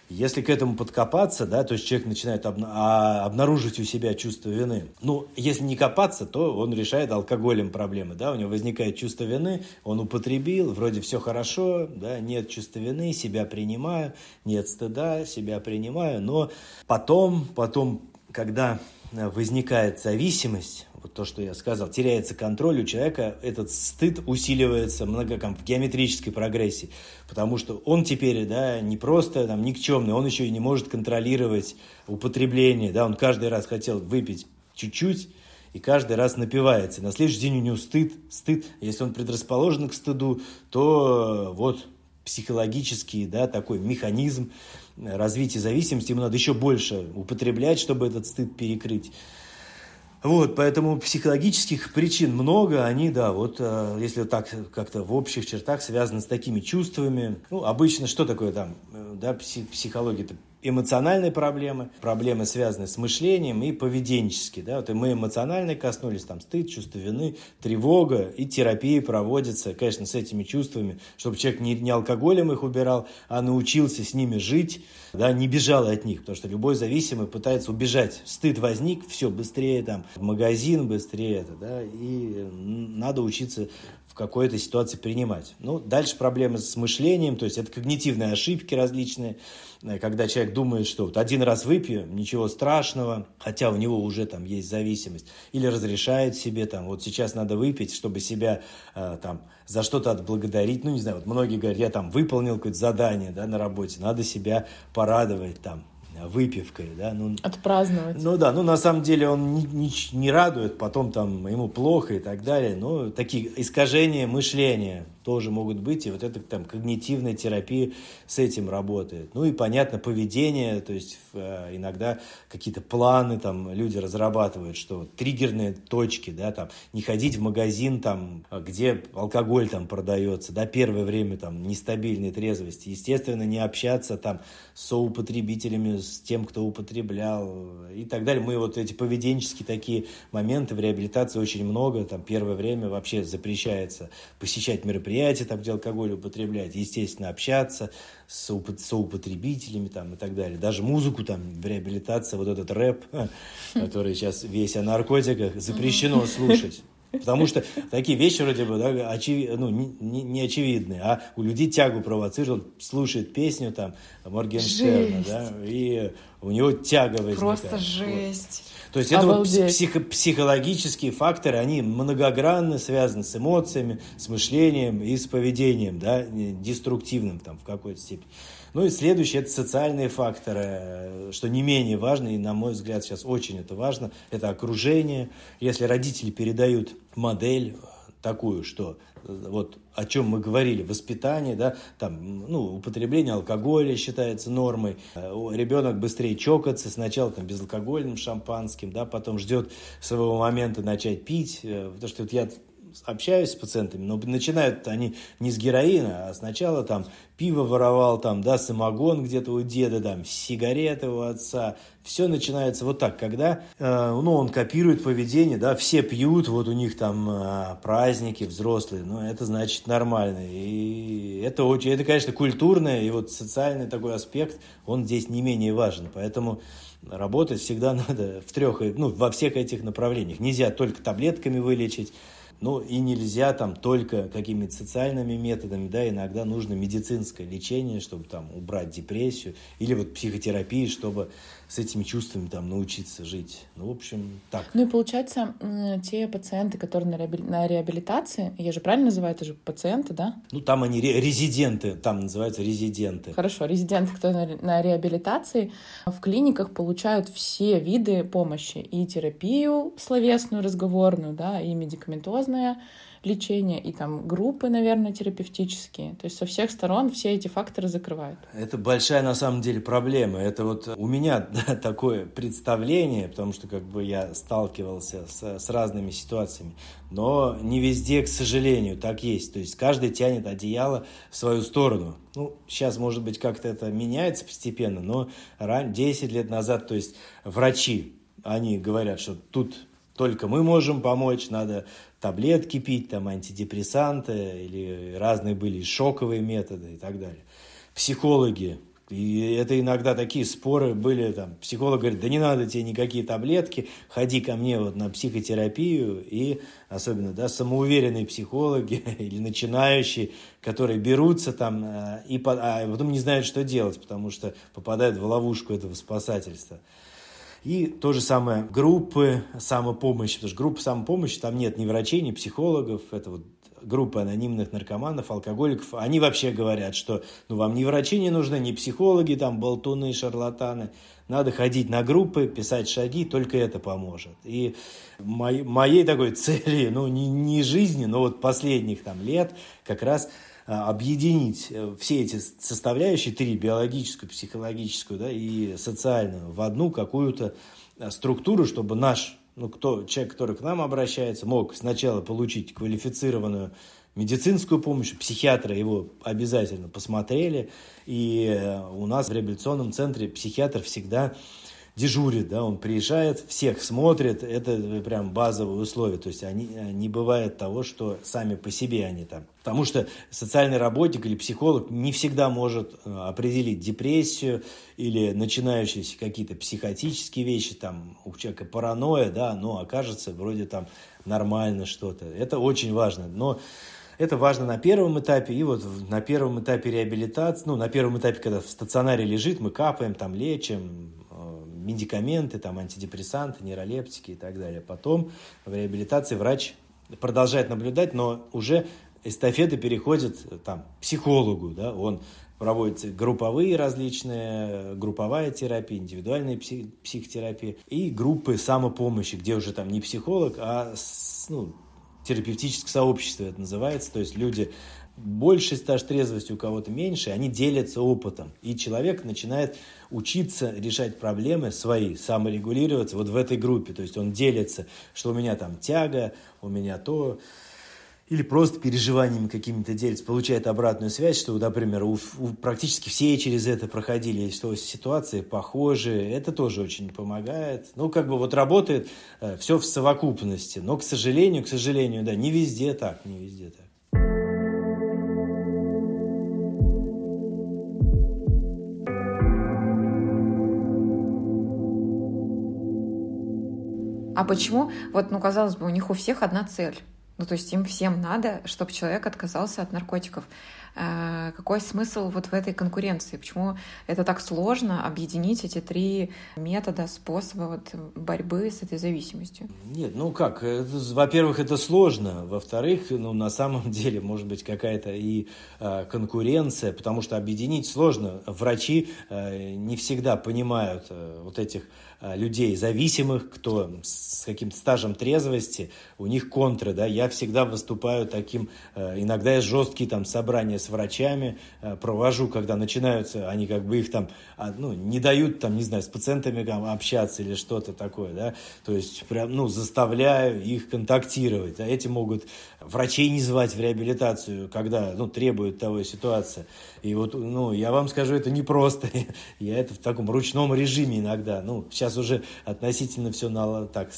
Если к этому подкопаться, да, то есть человек начинает обна- а, обнаружить у себя чувство вины. Ну, если не копаться, то он решает алкоголем проблемы, да, у него возникает чувство вины, он употребил, вроде все хорошо, да, нет чувства вины, себя принимаю, нет стыда, себя принимаю, но потом, потом, когда возникает зависимость, вот то, что я сказал, теряется контроль у человека, этот стыд усиливается много, в геометрической прогрессии, потому что он теперь, да, не просто там никчемный, он еще и не может контролировать употребление, да, он каждый раз хотел выпить чуть-чуть, и каждый раз напивается. На следующий день у него стыд, стыд. Если он предрасположен к стыду, то вот психологический, да, такой механизм развития зависимости, ему надо еще больше употреблять, чтобы этот стыд перекрыть. Вот, поэтому психологических причин много, они, да, вот э, если так как-то в общих чертах связаны с такими чувствами. Ну, обычно что такое там, э, да, психология, это эмоциональные проблемы, проблемы, связанные с мышлением и поведенческие. Да? Вот и мы эмоционально коснулись, там стыд, чувство вины, тревога, и терапия проводится, конечно, с этими чувствами, чтобы человек не, не алкоголем их убирал, а научился с ними жить, да, не бежал от них, потому что любой зависимый пытается убежать. Стыд возник, все, быстрее там в магазин, быстрее это, да, и надо учиться в какой-то ситуации принимать. Ну, дальше проблемы с мышлением, то есть это когнитивные ошибки различные, э, когда человек думает, что вот один раз выпью, ничего страшного, хотя у него уже там есть зависимость, или разрешает себе там, вот сейчас надо выпить, чтобы себя э, там за что-то отблагодарить, ну, не знаю, вот многие говорят, я там выполнил какое-то задание, да, на работе, надо себя порадовать там, выпивкой, да, ну, отпраздновать. Ну да, ну на самом деле он не, не, не радует, потом там ему плохо и так далее, но такие искажения мышления, тоже могут быть, и вот эта там когнитивная терапия с этим работает. Ну и, понятно, поведение, то есть э, иногда какие-то планы там люди разрабатывают, что триггерные точки, да, там, не ходить в магазин, там, где алкоголь там продается, да, первое время там нестабильной трезвости, естественно, не общаться там с соупотребителями, с тем, кто употреблял и так далее. Мы вот эти поведенческие такие моменты в реабилитации очень много, там первое время вообще запрещается посещать мероприятия, мероприятия, там, где алкоголь употребляют, естественно, общаться с соупотребителями там, и так далее. Даже музыку там в реабилитации, вот этот рэп, (laughs) который сейчас весь о наркотиках, запрещено слушать. Потому что такие вещи вроде бы да, очевид, ну, не, не, не очевидные, а у людей тягу провоцируют, он слушает песню там Моргенштерна, да, и у него тяга возникает. Просто жесть. То есть это вот психо психологические факторы, они многогранно связаны с эмоциями, с мышлением и с поведением, да, деструктивным там в какой-то степени. Ну и следующее – это социальные факторы, что не менее важно, и на мой взгляд сейчас очень это важно, это окружение. Если родители передают модель такую, что вот о чем мы говорили, воспитание, да, там, ну, употребление алкоголя считается нормой, ребенок быстрее чокаться, сначала там безалкогольным шампанским, да, потом ждет своего момента начать пить, э, потому что вот я общаюсь с пациентами, но начинают они не с героина, а сначала там пиво воровал, там, да, самогон где-то у деда, там, сигареты у отца. Все начинается вот так, когда, э, ну, он копирует поведение, да, все пьют, вот у них там э, праздники взрослые, ну, это значит нормально. И это очень, это, конечно, культурное и вот социальный такой аспект, он здесь не менее важен. Поэтому работать всегда (laughs) надо в трех, ну, во всех этих направлениях. Нельзя только таблетками вылечить, ну и нельзя там только какими-то социальными методами, да, иногда нужно медицинское лечение, чтобы там убрать депрессию, или вот психотерапия, чтобы с этими чувствами там научиться жить. Ну, в общем, так. Ну и получается, те пациенты, которые на реабилитации, я же правильно называю, это же пациенты, да? Ну, там они резиденты, там называются резиденты. Хорошо, резиденты, которые на реабилитации, в клиниках получают все виды помощи, и терапию словесную, разговорную, да, и медикаментозную, лечения и там группы, наверное, терапевтические. То есть со всех сторон все эти факторы закрывают. Это большая на самом деле проблема. Это вот у меня (laughs) да, такое представление, потому что как бы я сталкивался с, с разными ситуациями. Но не везде, к сожалению, так есть. То есть каждый тянет одеяло в свою сторону. Ну, сейчас, может быть, как-то это меняется постепенно, но ран 10 лет назад, то есть врачи, они говорят, что тут только мы можем помочь, надо таблетки пить, там антидепрессанты или разные были шоковые методы и так далее. Психологи, и это иногда такие споры были, там, психолог говорит, да не надо тебе никакие таблетки, ходи ко мне вот на психотерапию, и особенно, да, самоуверенные психологи (laughs) или начинающие, которые берутся там, э, и а потом не знают, что делать, потому что попадают в ловушку этого спасательства. И то же самое группы самопомощи, потому что группа самопомощи, там нет ни врачей, ни психологов, это вот группы анонимных наркоманов, алкоголиков, они вообще говорят, что ну, вам ни врачи не нужны, ни психологи, там, болтуны, шарлатаны. Надо ходить на группы, писать шаги, только это поможет. И моей, моей такой (laughs) цели, ну, не, не жизни, но вот последних там лет как раз объединить э, все эти составляющие, три, биологическую, психологическую да, и социальную, в одну какую-то а, структуру, чтобы наш ну, кто, человек, который к нам обращается, мог сначала получить квалифицированную медицинскую помощь, психиатры его обязательно посмотрели, и э, у нас в реабилитационном центре психиатр всегда дежурит, да, он приезжает, всех смотрит, это прям базовые условия, то есть они, не бывает того, что сами по себе они там. Потому что социальный работник или психолог не всегда может э, определить депрессию или начинающиеся какие-то психотические вещи, там у человека паранойя, да, но окажется вроде там нормально что-то. Это очень важно, но это важно на первом этапе, и вот на первом этапе реабилитации, ну, на первом этапе, когда в стационаре лежит, мы капаем, там лечим, медикаменты, там, антидепрессанты, нейролептики и так далее. Потом в реабилитации врач продолжает наблюдать, но уже эстафеты переходят там, психологу. Да? Он проводит групповые различные, групповая терапия, индивидуальная псих, психотерапия и группы самопомощи, где уже там не психолог, а ну, терапевтическое сообщество это называется. То есть люди больше стаж трезвости, у кого-то меньше, они делятся опытом. И человек начинает учиться решать проблемы свои, саморегулироваться вот в этой группе. То есть он делится, что у меня там тяга, у меня то, или просто переживаниями какими-то делится, получает обратную связь, что, например, у, у, практически все через это проходили, что ситуации похожи, это тоже очень помогает. Ну, как бы вот работает э, все в совокупности, но, к сожалению, к сожалению, да, не везде так, не везде так. А почему, вот, ну, казалось бы, у них у всех одна цель. Ну, то есть им всем надо, чтобы человек отказался от наркотиков. Э, какой смысл вот в этой конкуренции? Почему это так сложно объединить эти три метода, способа вот борьбы с этой зависимостью? Нет, ну как, во-первых, это сложно, во-вторых, ну на самом (laughs) деле может быть какая-то и э, конкуренция, потому что объединить сложно. Врачи э, не всегда понимают э, вот этих Э, людей зависимых, кто с каким-то стажем трезвости, у них контры, да, я всегда выступаю таким, э, иногда я жесткие там собрания с врачами э, провожу, когда начинаются, они как бы их там, а, ну, не дают там, не знаю, с пациентами там, общаться или что-то такое, да, то есть прям, ну, заставляю их контактировать, а эти могут врачей не звать в реабилитацию, когда, ну, требует того ситуация, и вот, ну, я вам скажу, это непросто, (laughs) я это в таком ручном режиме иногда, ну, сейчас Сейчас уже относительно все на, так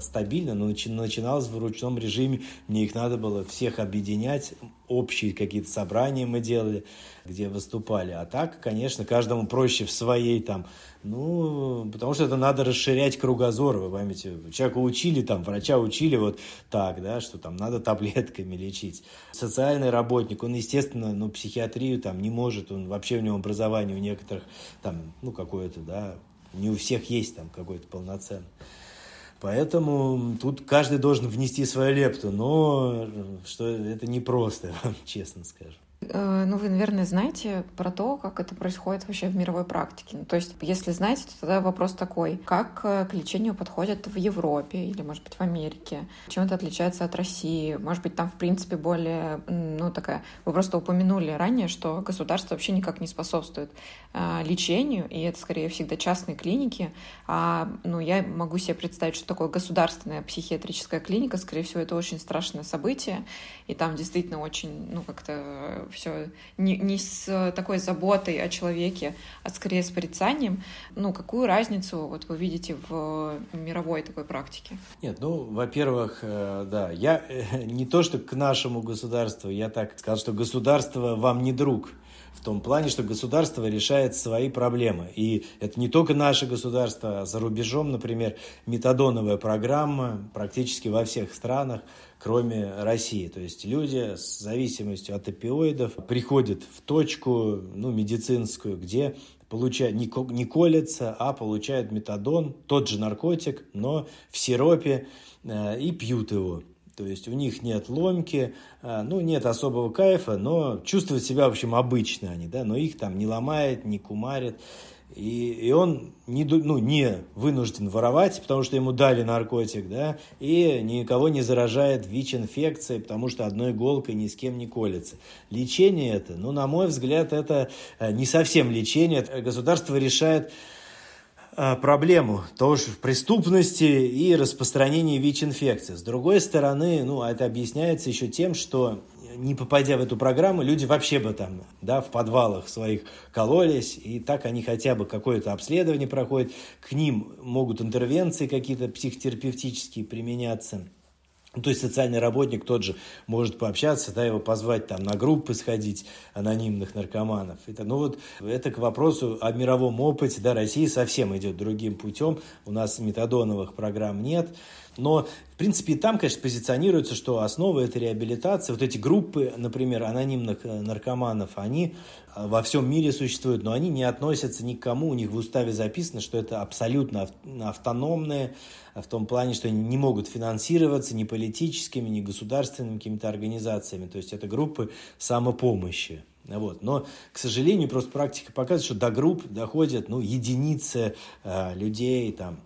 стабильно, но начиналось в ручном режиме. Мне их надо было всех объединять. Общие какие-то собрания мы делали, где выступали. А так, конечно, каждому проще в своей там ну, потому что это надо расширять кругозор, вы поймете. Человека учили, там, врача учили вот так, да, что там надо таблетками лечить. Социальный работник, он, естественно, ну, психиатрию там не может, он вообще у него образование у некоторых там, ну, какое-то, да, не у всех есть там какой-то полноценный. Поэтому тут каждый должен внести свою лепту, но что это непросто, (laughs) честно скажу. Э, ну, вы, наверное, знаете про то, как это происходит вообще в мировой практике. Ну, то есть, если знаете, то тогда вопрос такой, как э, к лечению подходят в Европе или, может быть, в Америке? Чем это отличается от России? Может быть, там, в принципе, более, ну, такая... Вы просто упомянули ранее, что государство вообще никак не способствует э, лечению, и это, скорее, всегда частные клиники. А, ну, я могу себе представить, что такое государственная психиатрическая клиника. Скорее всего, это очень страшное событие, и там действительно очень, ну, как-то все не, не с такой заботой о человеке, а скорее с порицанием. Ну, какую разницу вот вы видите в мировой такой практике? Нет, ну, во-первых, э, да, я э, (laughs) не то, что к нашему государству, я так сказал, что государство вам не друг. Том плане, что государство решает свои проблемы. И это не только наше государство, а за рубежом, например, метадоновая программа практически во всех странах, кроме России. То есть люди с зависимостью от опиоидов приходят в точку ну, медицинскую, где получают, не, не колятся, а получают метадон, тот же наркотик, но в сиропе э, и пьют его. То есть у них нет ломки, э, ну, нет особого кайфа, но чувствуют себя, в общем, обычно они, да, но их там не ломает, не кумарит. И, и он не, ну, не вынужден воровать, потому что ему дали наркотик, да, и никого не заражает ВИЧ-инфекцией, потому что одной иголкой ни с кем не колется. Лечение это, ну, на мой взгляд, это э, не совсем лечение. Государство решает проблему тоже преступности и распространения ВИЧ-инфекции. С другой стороны, ну, это объясняется еще тем, что не попадя в эту программу, люди вообще бы там, да, в подвалах своих кололись, и так они хотя бы какое-то обследование проходят, к ним могут интервенции какие-то психотерапевтические применяться. Ну, то есть социальный работник тот же может пообщаться, да, его позвать там на группы сходить анонимных наркоманов. Это, ну вот это к вопросу о мировом опыте, да, Россия совсем идет другим путем, у нас метадоновых программ нет, но в принципе, и там, конечно, позиционируется, что основа – это реабилитация. Вот эти группы, например, анонимных э, наркоманов, они э, во всем мире существуют, но они не относятся ни к кому. У них в уставе записано, что это абсолютно автономные, в том плане, что они не могут финансироваться ни политическими, ни государственными какими-то организациями. То есть это группы самопомощи. Вот. Но, к сожалению, просто практика показывает, что до групп доходят ну, единицы э, людей, там,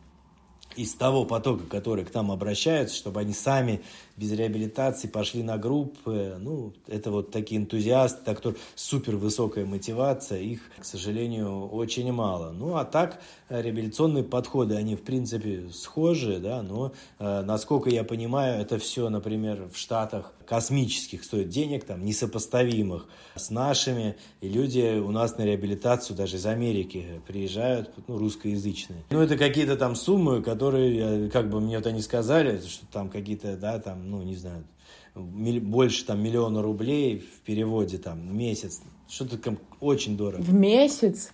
из того потока, который к нам обращаются, чтобы они сами без реабилитации пошли на группы. Ну, это вот такие энтузиасты, так кто супер высокая мотивация, их, к сожалению, очень мало. Ну, а так, э, реабилитационные подходы, они, в принципе, схожи, да, но, э, насколько я понимаю, это все, например, в Штатах космических стоит денег, там, несопоставимых с нашими, и люди у нас на реабилитацию даже из Америки приезжают, ну, русскоязычные. Ну, это какие-то там суммы, которые, как бы мне вот они сказали, что там какие-то, да, там, ну, не знаю, больше там миллиона рублей в переводе там в месяц. Что-то там очень дорого. В месяц?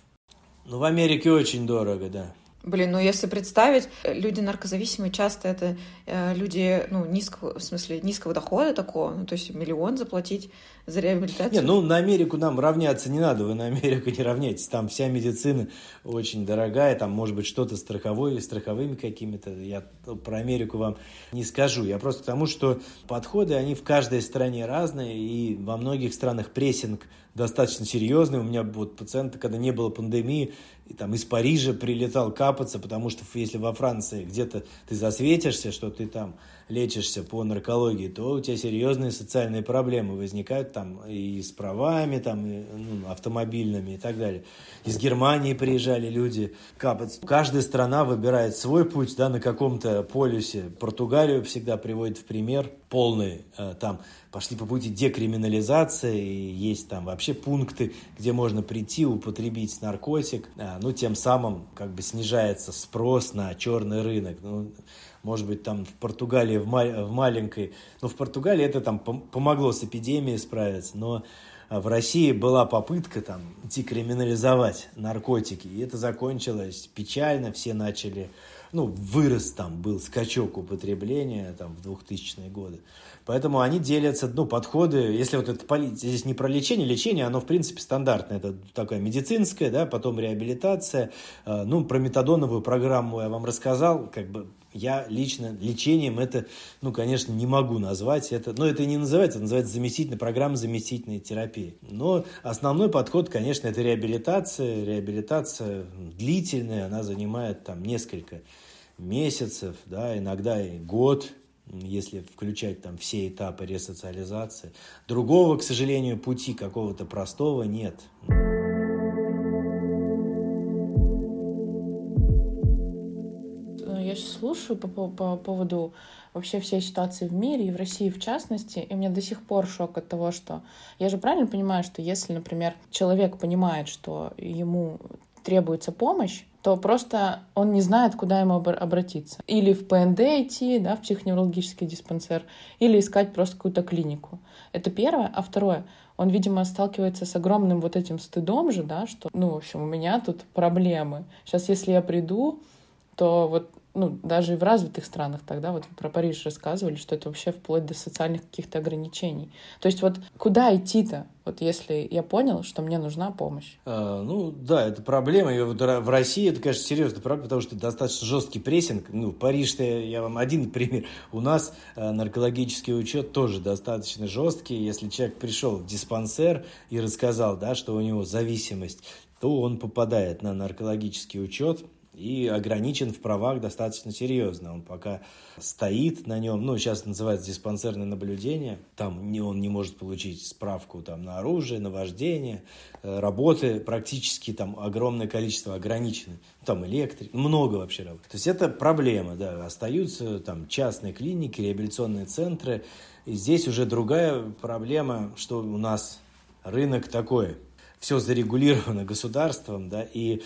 Ну, в Америке очень дорого, да. Блин, ну если представить, люди наркозависимые часто это э, люди, ну, низкого, в смысле, низкого дохода такого, ну, то есть миллион заплатить за реабилитацию. Не, ну, на Америку нам равняться не надо, вы на Америку не равняйтесь, там вся медицина очень дорогая, там, может быть, что-то страховое, страховыми какими-то, я про Америку вам не скажу, я просто к тому, что подходы, они в каждой стране разные, и во многих странах прессинг достаточно серьезный. У меня вот пациенты, когда не было пандемии, и там из Парижа прилетал капаться, потому что если во Франции где-то ты засветишься, что ты там лечишься по наркологии, то у тебя серьезные социальные проблемы возникают там и с правами, там, и, ну, автомобильными и так далее. Из Германии приезжали люди капать. Каждая страна выбирает свой путь, да, на каком-то полюсе. Португалию всегда приводит в пример полный, э, там, пошли по пути декриминализации, и есть там вообще пункты, где можно прийти, употребить наркотик, э, ну, тем самым как бы снижается спрос на черный рынок. Ну, может быть, там в Португалии, в, ма- в маленькой, но в Португалии это там пом- помогло с эпидемией справиться, но а, в России была попытка там декриминализовать наркотики, и это закончилось печально, все начали, ну, вырос там, был скачок употребления там в 2000-е годы. Поэтому они делятся, ну, подходы, если вот это здесь не про лечение, лечение, оно, в принципе, стандартное, это такая медицинская, да, потом реабилитация, а, ну, про метадоновую программу я вам рассказал, как бы я лично лечением это, ну, конечно, не могу назвать. Это, но это не называется, это называется заместительная программа заместительной терапии. Но основной подход, конечно, это реабилитация. Реабилитация длительная, она занимает там несколько месяцев, да, иногда и год, если включать там все этапы ресоциализации. Другого, к сожалению, пути какого-то простого нет. Сейчас слушаю по, по, по поводу вообще всей ситуации в мире и в России в частности, и у меня до сих пор шок от того, что я же правильно понимаю, что если, например, человек понимает, что ему требуется помощь, то просто он не знает, куда ему обратиться. Или в ПНД идти, да, в психоневрологический диспансер, или искать просто какую-то клинику. Это первое. А второе, он, видимо, сталкивается с огромным вот этим стыдом же, да, что, ну, в общем, у меня тут проблемы. Сейчас, если я приду, то вот ну, даже и в развитых странах тогда, вот про Париж рассказывали, что это вообще вплоть до социальных каких-то ограничений. То есть вот куда идти-то, вот если я понял, что мне нужна помощь? А, ну, да, это проблема. И вот в России это, конечно, серьезная проблема, потому что достаточно жесткий прессинг. Ну, Париж-то, я вам один (laughs) пример. У нас а, наркологический учет тоже достаточно жесткий. Если человек пришел в диспансер и рассказал, да, что у него зависимость, то он попадает на наркологический учет, и ограничен в правах достаточно серьезно. Он пока стоит на нем, ну, сейчас называется диспансерное наблюдение, там не, он не может получить справку там, на оружие, на вождение, э, работы практически там огромное количество ограничены, там электрик, много вообще работ. То есть это проблема, да, остаются там частные клиники, реабилитационные центры, и здесь уже другая проблема, что у нас рынок такой – все зарегулировано государством, да, и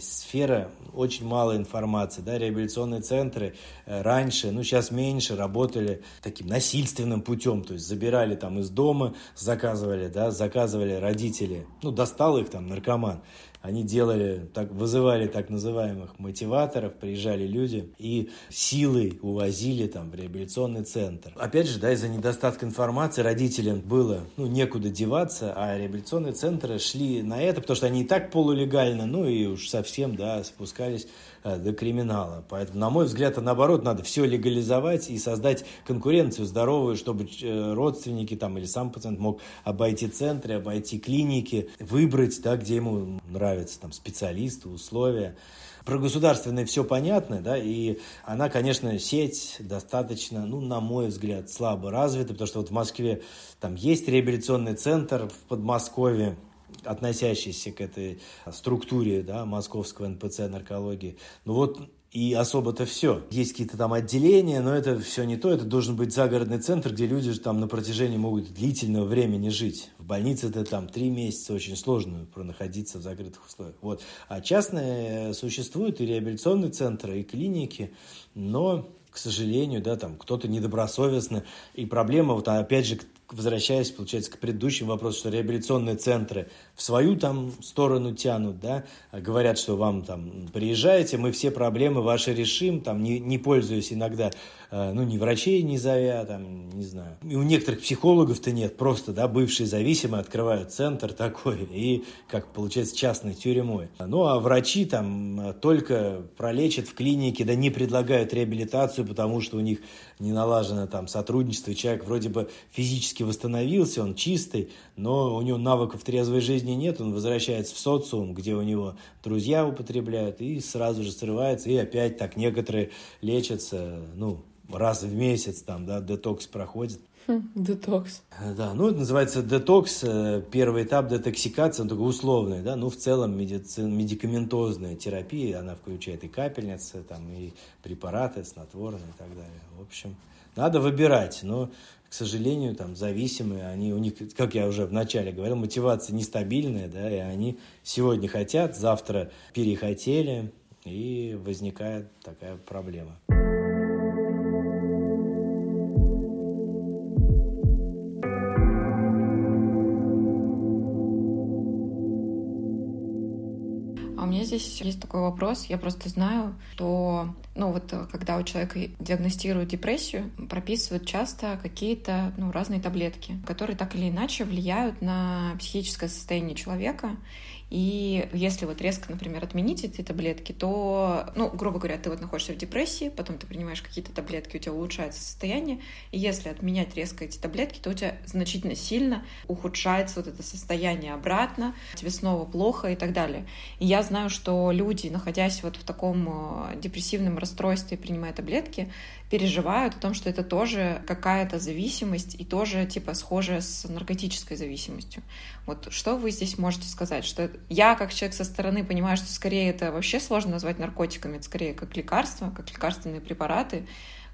сфера очень мало информации, да, реабилитационные центры э, раньше, ну, сейчас меньше, работали таким насильственным путем, то есть забирали там из дома, заказывали, да, заказывали родители, ну, достал их там наркоман, они делали, так, вызывали так называемых мотиваторов, приезжали люди и силой увозили там в реабилитационный центр. Опять же, да, из-за недостатка информации родителям было ну, некуда деваться, а реабилитационные центры шли на это, потому что они и так полулегально, ну и уж совсем, да, спускались Э, до криминала. Поэтому, на мой взгляд, наоборот, надо все легализовать и создать конкуренцию здоровую, чтобы э, родственники там, или сам пациент мог обойти центры, обойти клиники, выбрать, да, где ему нравятся там, специалисты, условия. Про государственное все понятно, да, и она, конечно, сеть достаточно, ну, на мой взгляд, слабо развита, потому что вот в Москве там есть реабилитационный центр в Подмосковье, относящийся к этой структуре да, московского НПЦ наркологии. Ну вот и особо-то все. Есть какие-то там отделения, но это все не то. Это должен быть загородный центр, где люди там на протяжении могут длительного времени жить. В больнице это там три месяца очень сложно находиться в закрытых условиях. Вот. А частные существуют и реабилитационные центры, и клиники, но к сожалению, да, там кто-то недобросовестно. И проблема, вот опять же, возвращаясь, получается, к предыдущему вопросу, что реабилитационные центры в свою там сторону тянут, да, говорят, что вам там приезжаете, мы все проблемы ваши решим, там, не, не пользуясь иногда, ну, ни врачей не зовя, там, не знаю. И у некоторых психологов-то нет, просто, да, бывшие зависимые открывают центр такой и, как получается, частной тюрьмой. Ну, а врачи там только пролечат в клинике, да не предлагают реабилитацию, потому что у них не налажено там сотрудничество, человек вроде бы физически восстановился, он чистый, но у него навыков трезвой жизни нет, он возвращается в социум, где у него друзья употребляют, и сразу же срывается, и опять так некоторые лечатся, ну, раз в месяц там, да, детокс проходит. Хм, детокс. Да, ну это называется детокс, э, первый этап детоксикации, он только условный, да, ну в целом медици... медикаментозная терапия, она включает и капельницы, там, и препараты снотворные и так далее. В общем, надо выбирать, но, к сожалению, там зависимые, они у них, как я уже вначале говорил, мотивация нестабильная, да, и они сегодня хотят, завтра перехотели, и возникает такая проблема. Здесь есть такой вопрос. Я просто знаю, что, ну вот, когда у человека диагностируют депрессию, прописывают часто какие-то, ну, разные таблетки, которые так или иначе влияют на психическое состояние человека. И если вот резко, например, отменить эти таблетки, то, ну, грубо говоря, ты вот находишься в депрессии, потом ты принимаешь какие-то таблетки, у тебя улучшается состояние, и если отменять резко эти таблетки, то у тебя значительно сильно ухудшается вот это состояние обратно, тебе снова плохо и так далее. И я знаю, что люди, находясь вот в таком э, депрессивном расстройстве, принимая таблетки, переживают о том, что это тоже какая-то зависимость и тоже типа схожая с наркотической зависимостью. Вот что вы здесь можете сказать? Что я как человек со стороны понимаю, что скорее это вообще сложно назвать наркотиками, это скорее как лекарства, как лекарственные препараты,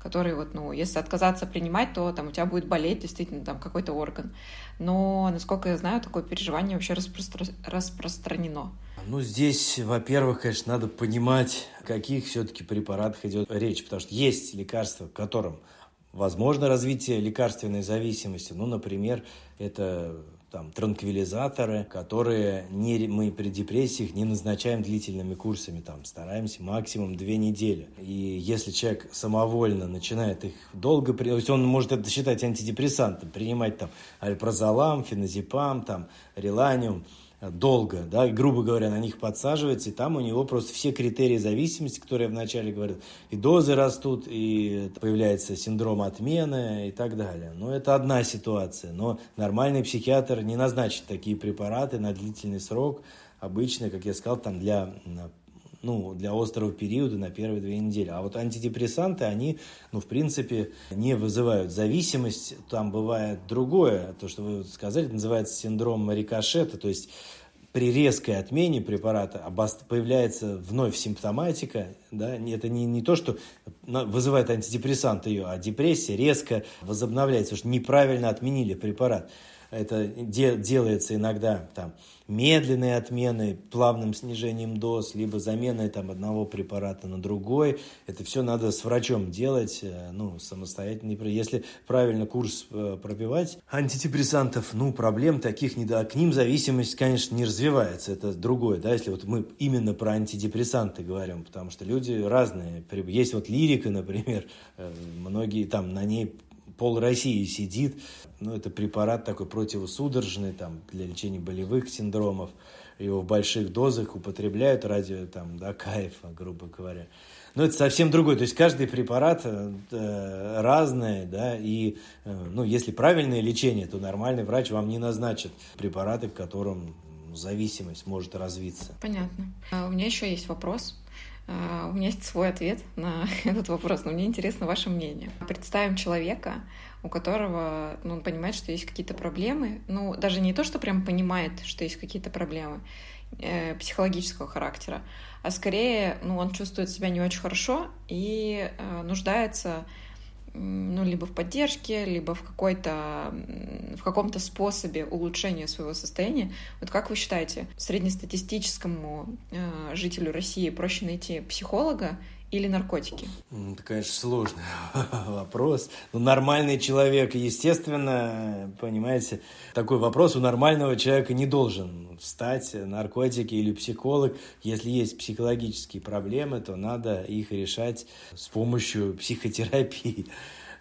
которые вот, ну, если отказаться принимать, то там у тебя будет болеть действительно там какой-то орган. Но, насколько я знаю, такое переживание вообще распро- распространено. Ну, здесь, во-первых, конечно, надо понимать, о каких все-таки препаратах идет речь, потому что есть лекарства, которым возможно развитие лекарственной зависимости. Ну, например, это там, транквилизаторы, которые не, мы при депрессиях не назначаем длительными курсами, там, стараемся максимум две недели. И если человек самовольно начинает их долго, то есть он может это считать антидепрессантом, принимать там альпрозолам, феназепам, там, реланиум, долго, да, грубо говоря, на них подсаживается, и там у него просто все критерии зависимости, которые я вначале говорил, и дозы растут, и появляется синдром отмены и так далее. Но это одна ситуация. Но нормальный психиатр не назначит такие препараты на длительный срок, обычно, как я сказал, там для ну, для острого периода на первые две недели. А вот антидепрессанты, они, ну, в принципе, не вызывают зависимость. Там бывает другое, то, что вы сказали, называется синдром рикошета, то есть при резкой отмене препарата появляется вновь симптоматика, да, это не, не то, что вызывает антидепрессант ее, а депрессия резко возобновляется, потому что неправильно отменили препарат. Это де, делается иногда там медленной отменой, плавным снижением доз, либо заменой там, одного препарата на другой. Это все надо с врачом делать, э, ну, самостоятельно. Если правильно курс э, пропивать антидепрессантов, ну, проблем таких не да. К ним зависимость, конечно, не развивается. Это другое, да, если вот мы именно про антидепрессанты говорим, потому что люди разные. Есть вот лирика, например, э, многие там на ней пол России сидит. Ну, это препарат такой противосудорожный, там, для лечения болевых синдромов. Его в больших дозах употребляют ради, там, да, кайфа, грубо говоря. Но это совсем другой. То есть каждый препарат э, разный, да, и, э, ну, если правильное лечение, то нормальный врач вам не назначит препараты, к которым зависимость может развиться. Понятно. А у меня еще есть вопрос. А, у меня есть свой ответ на (laughs) этот вопрос, но мне интересно ваше мнение. Представим человека, у которого, ну, он понимает, что есть какие-то проблемы, ну, даже не то, что прям понимает, что есть какие-то проблемы э, психологического характера, а скорее, ну, он чувствует себя не очень хорошо и э, нуждается ну, либо в поддержке, либо в какой-то, в каком-то способе улучшения своего состояния. Вот как вы считаете, среднестатистическому э, жителю России проще найти психолога или наркотики? Это, конечно, сложный (laughs) вопрос. Ну, нормальный человек, естественно, понимаете, такой вопрос у нормального человека не должен встать, наркотики или психолог. Если есть психологические проблемы, то надо их решать с помощью психотерапии.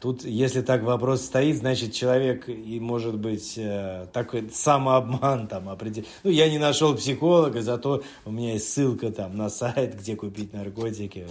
Тут, если так вопрос стоит, значит, человек и может быть э, такой самообман там определен. Ну, я не нашел психолога, зато у меня есть ссылка там на сайт, где купить наркотики.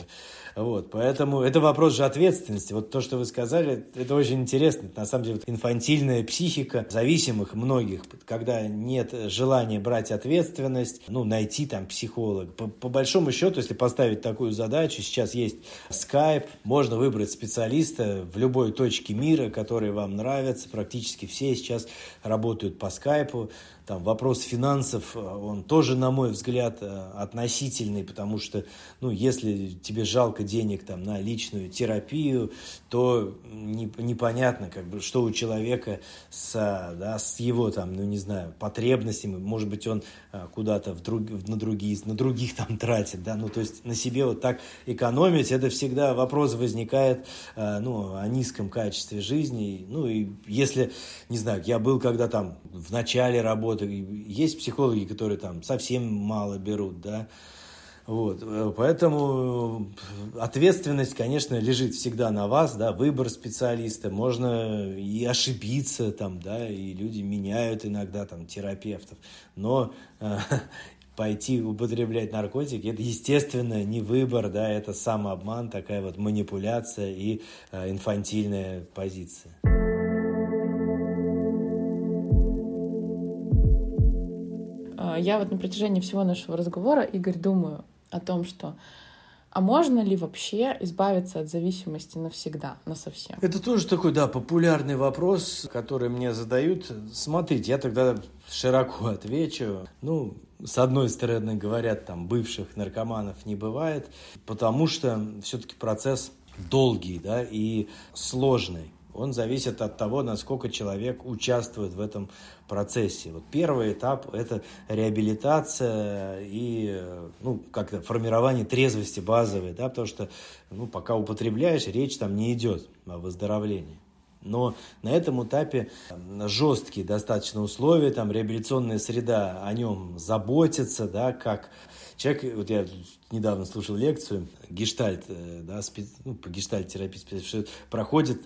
Вот, поэтому это вопрос же ответственности. Вот то, что вы сказали, это очень интересно. На самом деле, инфантильная психика зависимых многих, когда нет желания брать ответственность, ну, найти там психолог. По, по большому счету, если поставить такую задачу, сейчас есть скайп, можно выбрать специалиста в любой точке мира, который вам нравится. Практически все сейчас работают по скайпу там вопрос финансов, э, он тоже, на мой взгляд, э, относительный, потому что, ну, если тебе жалко денег там на личную терапию, то не, непонятно, как бы, что у человека с, да, с его там, ну, не знаю, потребностями, может быть, он э, куда-то в друг, на, другие, на других там (laughs) тратит, да, ну, то есть на себе вот так экономить, это всегда вопрос возникает, ну, о низком качестве жизни, ну, и если, не знаю, я был когда там в начале работы, работы. Есть психологи, которые там совсем мало берут, да. Вот, поэтому ответственность, конечно, лежит всегда на вас, да, выбор специалиста, можно и ошибиться там, да, и люди меняют иногда там терапевтов, но э, (laughs) пойти употреблять наркотики, это, естественно, не выбор, да, это самообман, такая вот манипуляция и э, инфантильная позиция. Я вот на протяжении всего нашего разговора, Игорь, думаю о том, что а можно ли вообще избавиться от зависимости навсегда, на совсем? Это тоже такой, да, популярный вопрос, который мне задают. Смотрите, я тогда широко (laughs) отвечу. Ну, с одной стороны, говорят, там, бывших наркоманов не бывает, потому что все-таки процесс долгий, да, и сложный он зависит от того, насколько человек участвует в этом процессе. Вот первый этап – это реабилитация и ну, как-то формирование трезвости базовой, да, потому что ну, пока употребляешь, речь там не идет о выздоровлении. Но на этом этапе жесткие достаточно условия, там реабилитационная среда о нем заботится, да, как человек, вот я недавно слушал лекцию, гештальт, э, да, спец, ну, по гештальт-терапии проходит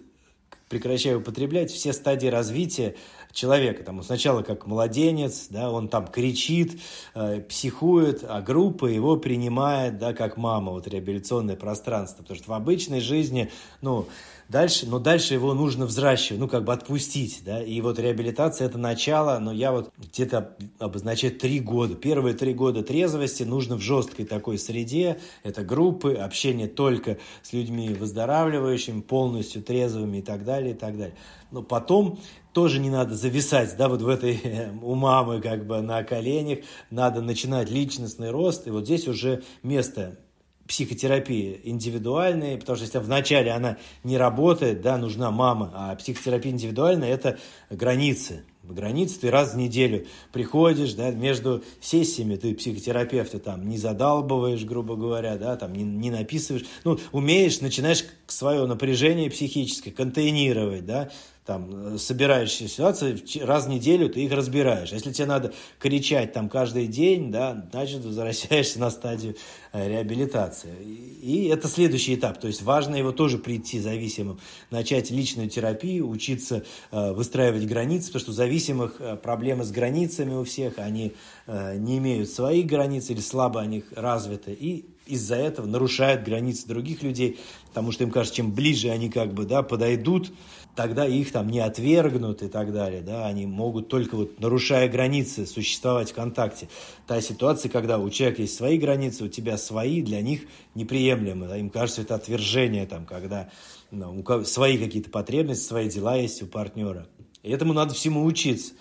прекращая употреблять все стадии развития человека. Там, сначала как младенец, да, он там кричит, э, психует, а группа его принимает, да, как мама, вот реабилитационное пространство. Потому что в обычной жизни, ну, Дальше, но дальше его нужно взращивать, ну, как бы отпустить, да, и вот реабилитация – это начало, но я вот где-то обозначаю три года. Первые три года трезвости нужно в жесткой такой среде, это группы, общение только с людьми выздоравливающими, полностью трезвыми и так далее, и так далее. Но потом тоже не надо зависать, да, вот в этой (laughs) у мамы как бы на коленях, надо начинать личностный рост, и вот здесь уже место психотерапии индивидуальной, потому что если вначале она не работает, да, нужна мама, а психотерапия индивидуальная – это границы. Границы ты раз в неделю приходишь, да, между сессиями ты психотерапевта там не задалбываешь, грубо говоря, да, там не, не написываешь, ну, умеешь, начинаешь свое напряжение психическое контейнировать, да, там, э, собираешься ситуации, раз в неделю ты их разбираешь. Если тебе надо кричать там каждый день, да, значит, возвращаешься (laughs) на стадию э, реабилитации. И это следующий этап. То есть важно его тоже прийти зависимым, начать личную терапию, учиться э, выстраивать границы, потому что у зависимых проблемы с границами у всех, они не имеют своих границ или слабо они развиты. И из-за этого нарушают границы других людей, потому что им кажется, чем ближе они как бы да, подойдут, тогда их там не отвергнут и так далее, да, они могут только вот нарушая границы существовать в контакте. Та ситуация, когда у человека есть свои границы, у тебя свои, для них неприемлемо, да, им кажется это отвержение, там, когда ну, у кого, свои какие-то потребности, свои дела есть у партнера. И этому надо всему учиться.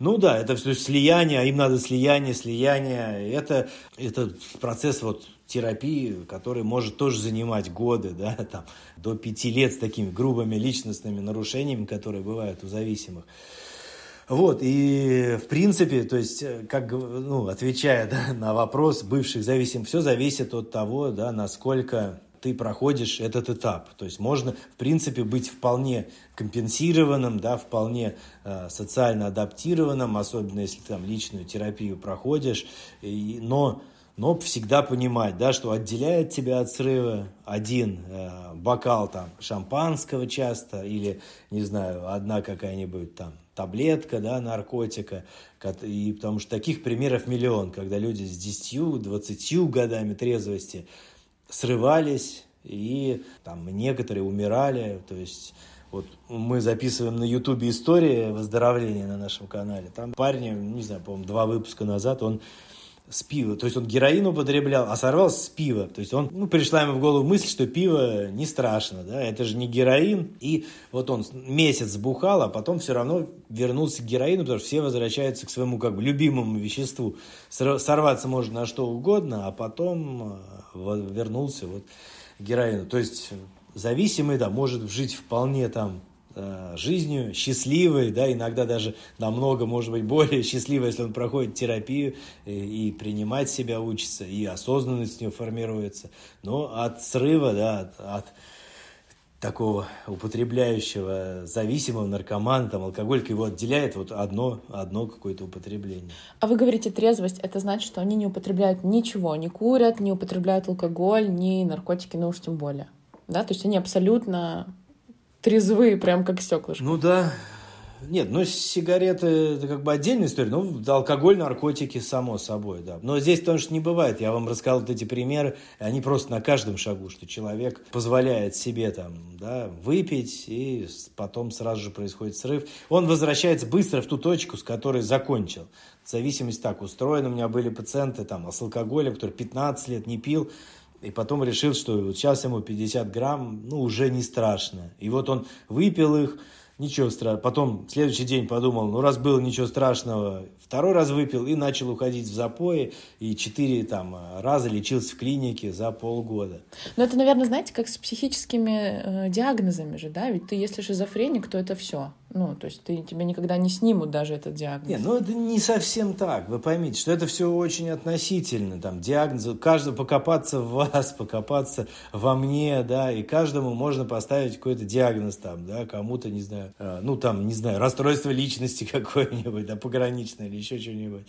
Ну да, это все слияние, а им надо слияние, слияние. Это, это процесс вот терапии, который может тоже занимать годы, да, (laughs) там, до пяти лет с такими грубыми личностными нарушениями, которые бывают у зависимых. Вот, и в принципе, то есть, как, ну, отвечая (laughs) да, на вопрос бывших зависимых, все зависит от того, да, насколько ты проходишь этот этап. То есть можно, в принципе, быть вполне компенсированным, да, вполне э, социально адаптированным, особенно если там личную терапию проходишь, и, но но всегда понимать, да, что отделяет тебя от срыва один э, бокал там шампанского часто или, не знаю, одна какая-нибудь там таблетка, да, наркотика. И потому что таких примеров миллион, когда люди с 10-20 годами трезвости срывались и там некоторые умирали, то есть вот мы записываем на Ютубе истории выздоровления на нашем канале. Там парень, не знаю, по-моему, два выпуска назад, он с пива. То есть он героин употреблял, а сорвался с пива. То есть он, ну, пришла ему в голову мысль, что пиво не страшно, да, это же не героин. И вот он месяц бухал, а потом все равно вернулся к героину, потому что все возвращаются к своему как бы любимому веществу. Сорваться можно на что угодно, а потом э, вернулся вот к героину. То есть зависимый, да, может жить вполне там жизнью, счастливой, да, иногда даже намного, может быть, (laughs) более счастливой, если он проходит терапию и, и принимать себя учится, и осознанность у него формируется. Но от срыва, да, от, от такого употребляющего, зависимого наркомана, там, алкоголика его отделяет вот одно, одно какое-то употребление. А вы говорите трезвость, это значит, что они не употребляют ничего, не курят, не употребляют алкоголь, ни наркотики, ну уж тем более. Да, то есть они абсолютно трезвые, прям как стеклышко. Ну да. Нет, ну сигареты это как бы отдельная история, ну алкоголь, наркотики, само собой, да. Но здесь потому что не бывает, я вам рассказал вот эти примеры, они просто на каждом шагу, что человек позволяет себе там, да, выпить, и потом сразу же происходит срыв. Он возвращается быстро в ту точку, с которой закончил. Зависимость так устроена, у меня были пациенты там с алкоголем, который 15 лет не пил, и потом решил, что сейчас ему 50 грамм, ну, уже не страшно. И вот он выпил их, ничего страшного. Потом следующий день подумал, ну, раз было ничего страшного, второй раз выпил и начал уходить в запои. И четыре там раза лечился в клинике за полгода. Ну, это, наверное, знаете, как с психическими э, диагнозами же, да? Ведь ты, если шизофреник, то это все Ну, то есть ты, тебе никогда не снимут даже этот диагноз. Не, ну это не совсем так. Вы поймите, что это все очень относительно. Там диагноз, каждому покопаться в вас, покопаться во мне, да, и каждому можно поставить какой-то диагноз там, да, кому-то, не знаю, э, ну там, не знаю, расстройство личности (laughs) какое-нибудь, да, пограничное или еще что-нибудь.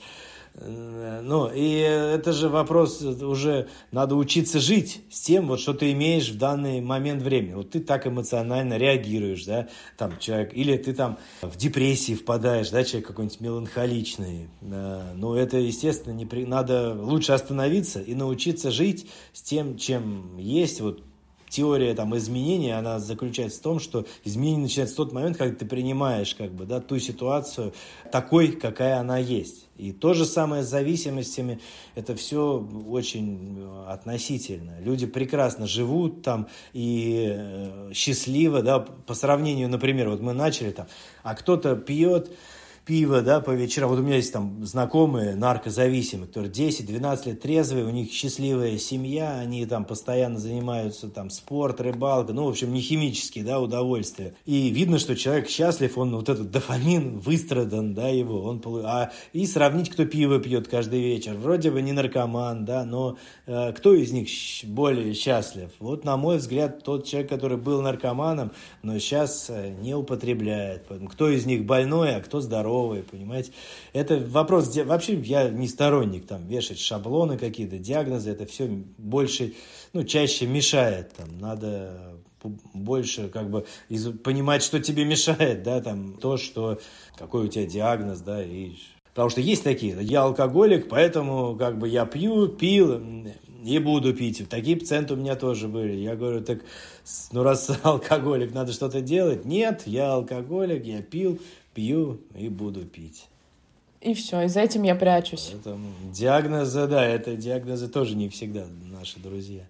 Ну, и это же вопрос уже, надо учиться жить с тем, вот, что ты имеешь в данный момент времени. Вот ты так эмоционально реагируешь, да, там человек, или ты там в депрессии впадаешь, да, человек какой-нибудь меланхоличный. Ну, это, естественно, не при... надо лучше остановиться и научиться жить с тем, чем есть, вот теория там, изменения, она заключается в том, что изменение начинается в тот момент, когда ты принимаешь как бы, да, ту ситуацию такой, какая она есть. И то же самое с зависимостями, это все очень э, относительно. Люди прекрасно живут там и э, счастливо, да, по сравнению, например, вот мы начали там, а кто-то пьет, пиво, да, по вечерам. Вот у меня есть там знакомые наркозависимые, которые 10-12 лет трезвые, у них счастливая семья, они там постоянно занимаются там спорт, рыбалка, ну, в общем, не химические, да, удовольствия. И видно, что человек счастлив, он вот этот дофамин выстрадан, да, его, он а и сравнить, кто пиво пьет каждый вечер, вроде бы не наркоман, да, но э, кто из них более счастлив? Вот, на мой взгляд, тот человек, который был наркоманом, но сейчас э, не употребляет. Кто из них больной, а кто здоровый? Здоровые, понимаете. Это вопрос, вообще я не сторонник там вешать шаблоны какие-то, диагнозы, это все больше, ну, чаще мешает, там, надо больше как бы из, понимать, что тебе мешает, да, там, то, что, какой у тебя диагноз, да, и Потому что есть такие, я алкоголик, поэтому как бы я пью, пил и буду пить. Такие пациенты у меня тоже были. Я говорю, так, ну раз (laughs) алкоголик, надо что-то делать. Нет, я алкоголик, я пил, пью и буду пить. И все, и за этим я прячусь. Поэтому диагнозы, да, это диагнозы тоже не всегда наши друзья.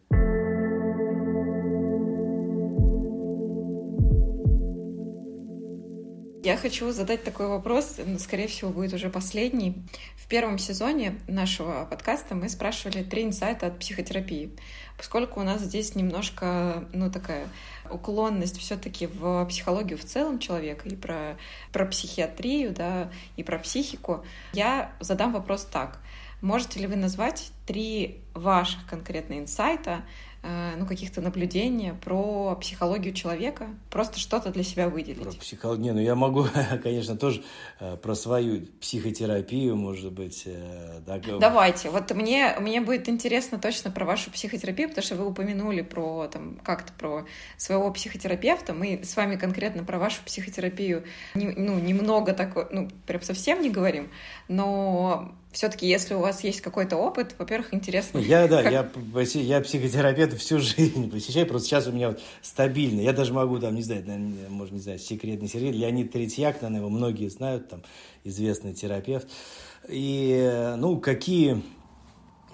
Я хочу задать такой вопрос, скорее всего, будет уже последний. В первом сезоне нашего подкаста мы спрашивали три инсайта от психотерапии. Поскольку у нас здесь немножко, ну, такая уклонность все-таки в психологию в целом человека и про, про психиатрию, да, и про психику, я задам вопрос так. Можете ли вы назвать три ваших конкретно инсайта, ну, каких-то наблюдений про психологию человека, просто что-то для себя выделить. Про психологию, не, ну я могу, (laughs) конечно, тоже э, про свою психотерапию, может быть. Э, да, Давайте, вот мне, мне будет интересно точно про вашу психотерапию, потому что вы упомянули про, там, как-то про своего психотерапевта, мы с вами конкретно про вашу психотерапию, не, ну, немного такой, ну, прям совсем не говорим, но все-таки, если у вас есть какой-то опыт, во-первых, интересно. Я, да, как... я, я психотерапевт всю жизнь посещаю, просто сейчас у меня вот стабильно. Я даже могу, там, не знаю, может, не знаю, секретный секрет. Леонид Третьяк, наверное, его многие знают, там, известный терапевт. И, ну, какие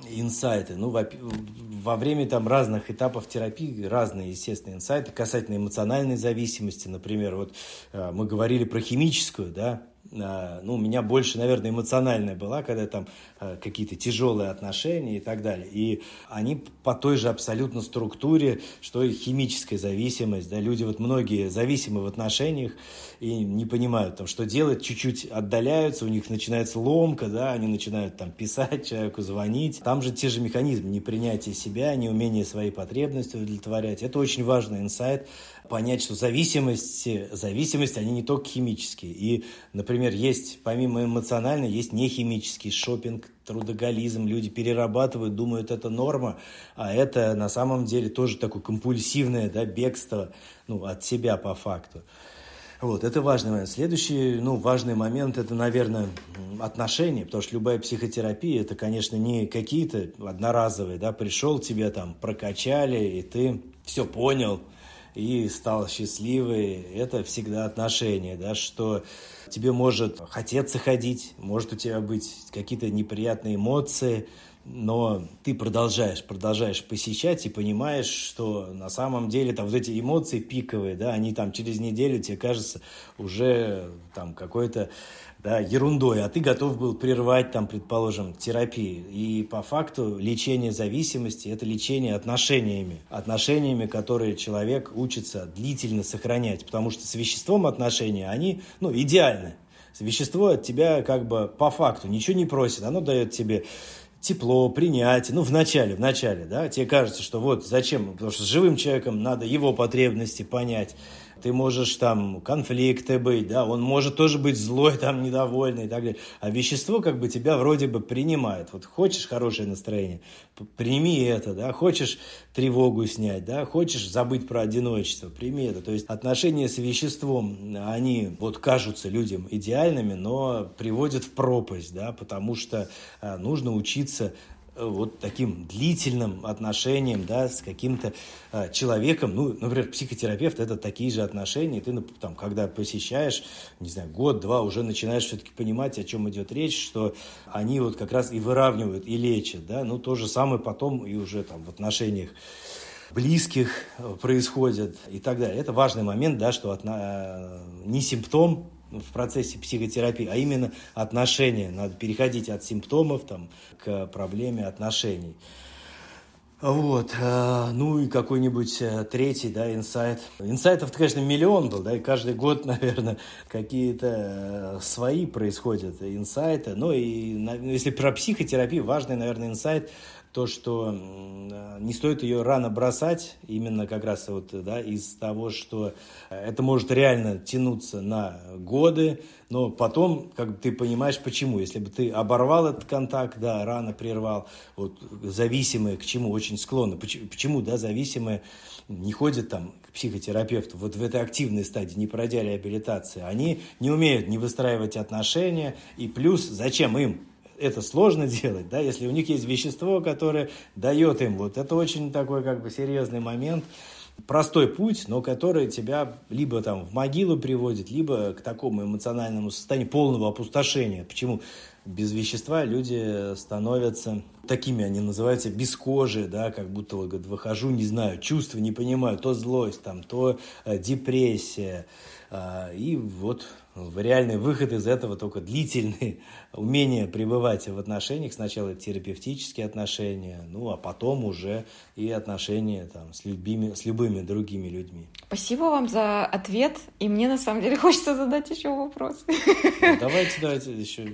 инсайты. Ну, во, во время там разных этапов терапии разные, естественно, инсайты касательно эмоциональной зависимости. Например, вот э, мы говорили про химическую, да, ну, у меня больше, наверное, эмоциональная была, когда там а, какие-то тяжелые отношения и так далее. И они по той же абсолютно структуре, что и химическая зависимость. Да, люди вот многие зависимы в отношениях и не понимают, там, что делать, чуть-чуть отдаляются, у них начинается ломка, да, они начинают там писать человеку, звонить. Там же те же механизмы непринятия себя, неумение свои потребности удовлетворять. Это очень важный инсайт, понять, что зависимости, зависимости, они не только химические. И, например, есть, помимо эмоциональной, есть нехимический шопинг, трудоголизм, люди перерабатывают, думают, это норма, а это на самом деле тоже такое компульсивное да, бегство ну, от себя по факту. Вот, это важный момент. Следующий, ну, важный момент, это, наверное, отношения, потому что любая психотерапия, это, конечно, не какие-то одноразовые, да, пришел, тебя там прокачали, и ты все понял, и стал счастливый, это всегда отношения, да, что тебе может хотеться ходить, может у тебя быть какие-то неприятные эмоции, но ты продолжаешь, продолжаешь посещать и понимаешь, что на самом деле там вот эти эмоции пиковые, да, они там через неделю тебе кажется уже там какой-то да, ерундой, а ты готов был прервать там, предположим, терапию. И по факту лечение зависимости – это лечение отношениями. Отношениями, которые человек учится длительно сохранять, потому что с веществом отношения, они, ну, идеальны. Вещество от тебя как бы по факту ничего не просит, оно дает тебе тепло, принятие, ну, в начале, в начале, да, тебе кажется, что вот зачем, потому что с живым человеком надо его потребности понять, ты можешь там конфликты быть, да, он может тоже быть злой, (laughs) там, недовольный и так далее. А вещество как бы тебя вроде бы принимает. Вот хочешь хорошее настроение, прими это, да, хочешь тревогу снять, да, хочешь забыть про одиночество, прими это. То есть отношения с веществом, они вот кажутся людям идеальными, но приводят в пропасть, да, потому что а, нужно учиться вот таким длительным отношением, да, с каким-то э, человеком, ну, например, психотерапевт, это такие же отношения, ты, там, когда посещаешь, не знаю, год-два, уже начинаешь все-таки понимать, о чем идет речь, что они вот как раз и выравнивают, и лечат, да, ну, то же самое потом и уже там в отношениях близких происходит и так далее. Это важный момент, да, что от, э, не симптом, в процессе психотерапии, а именно отношения. Надо переходить от симптомов там, к проблеме отношений. Вот, э, ну и какой-нибудь э, третий, да, инсайт. Инсайтов, конечно, миллион был, да, и каждый год, (laughs) наверное, какие-то э, свои происходят инсайты. Ну и если про психотерапию, важный, наверное, инсайт – то, что не стоит ее рано бросать, именно как раз вот, да, из того, что это может реально тянуться на годы, но потом, как ты понимаешь, почему. Если бы ты оборвал этот контакт, да, рано прервал, вот зависимые к чему очень склонны, почему, почему да, зависимые не ходят там к психотерапевту вот в этой активной стадии, не пройдя реабилитации, они не умеют не выстраивать отношения, и плюс зачем им это сложно (laughs) делать, да, если у них есть вещество, которое дает им вот это очень такой как бы серьезный момент, простой путь, но который тебя либо там в могилу приводит, либо к такому эмоциональному состоянию полного опустошения. Почему? Без вещества люди становятся такими, они называются бескожие, да, как будто вот, говорит, выхожу, не знаю, чувства не понимаю, то злость, там, то э, депрессия, э, и вот реальный выход из этого только длительный, (laughs) умение пребывать в отношениях, сначала терапевтические отношения, ну а потом уже и отношения там, с, любыми, с любыми другими людьми. Спасибо вам за ответ, и мне на самом деле (laughs) хочется задать еще вопрос. Ну, (laughs) давайте, давайте еще.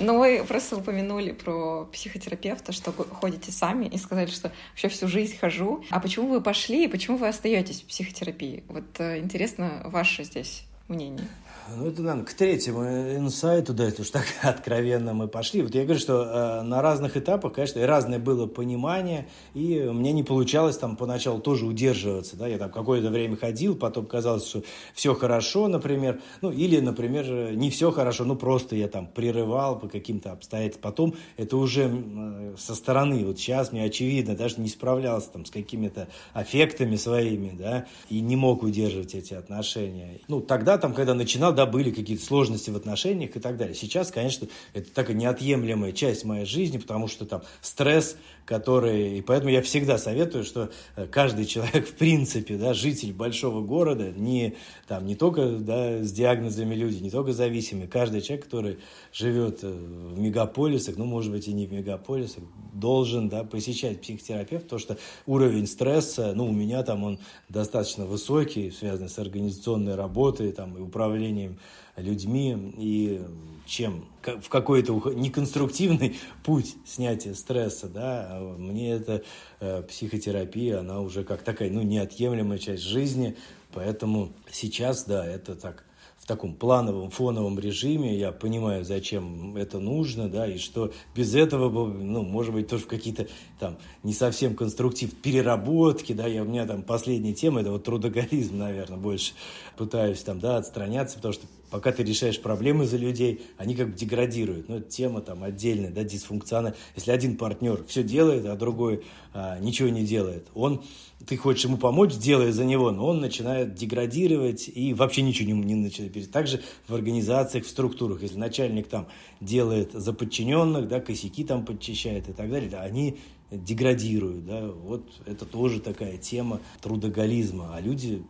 Ну, вы просто упомянули про психотерапевта, что ходите сами, и сказали, что вообще всю жизнь хожу. А почему вы пошли и почему вы остаетесь в психотерапии? Вот э, интересно ваше здесь мнение. Ну, это, наверное, к третьему инсайту, да, это уж так (laughs) откровенно мы пошли. Вот я говорю, что э, на разных этапах, конечно, и разное было понимание, и меня не получалось там поначалу тоже удерживаться, да, я там какое-то время ходил, потом казалось, что все хорошо, например, ну, или, например, не все хорошо, ну, просто я там прерывал по каким-то обстоятельствам, потом это уже э, со стороны, вот сейчас мне очевидно, даже не справлялся там с какими-то аффектами своими, да, и не мог удерживать эти отношения. Ну, тогда там, когда начинал да, были какие-то сложности в отношениях и так далее. Сейчас, конечно, это такая неотъемлемая часть моей жизни, потому что там стресс, который... И поэтому я всегда советую, что э, каждый человек, в принципе, да, житель большого города, не, там, не только да, с диагнозами люди, не только зависимые, каждый человек, который живет э, в мегаполисах, ну, может быть, и не в мегаполисах, должен да, посещать психотерапевта, потому что уровень стресса, ну, у меня там он достаточно высокий, связанный с организационной работой там, и управлением людьми, и чем в какой-то неконструктивный (laughs) путь снятия стресса, да, а мне эта э, психотерапия, она уже как такая, ну, неотъемлемая часть жизни, поэтому сейчас, да, это так в таком плановом фоновом режиме, я понимаю, зачем это нужно, да, и что без этого, ну, может быть, тоже какие-то там не совсем конструктив переработки, да, я, у меня там последняя тема, это вот трудоголизм, наверное, больше пытаюсь там, да, отстраняться, потому что пока ты решаешь проблемы за людей, они как бы деградируют. Ну, это тема там отдельная, да, дисфункциональная. Если один партнер все делает, а другой а, ничего не делает, он, ты хочешь ему помочь, делая за него, но он начинает деградировать и вообще ничего не, не начинает. Также в организациях, в структурах, если начальник там делает за подчиненных, да, косяки там подчищает и так далее, они деградируют, да, вот это тоже такая тема трудоголизма, а люди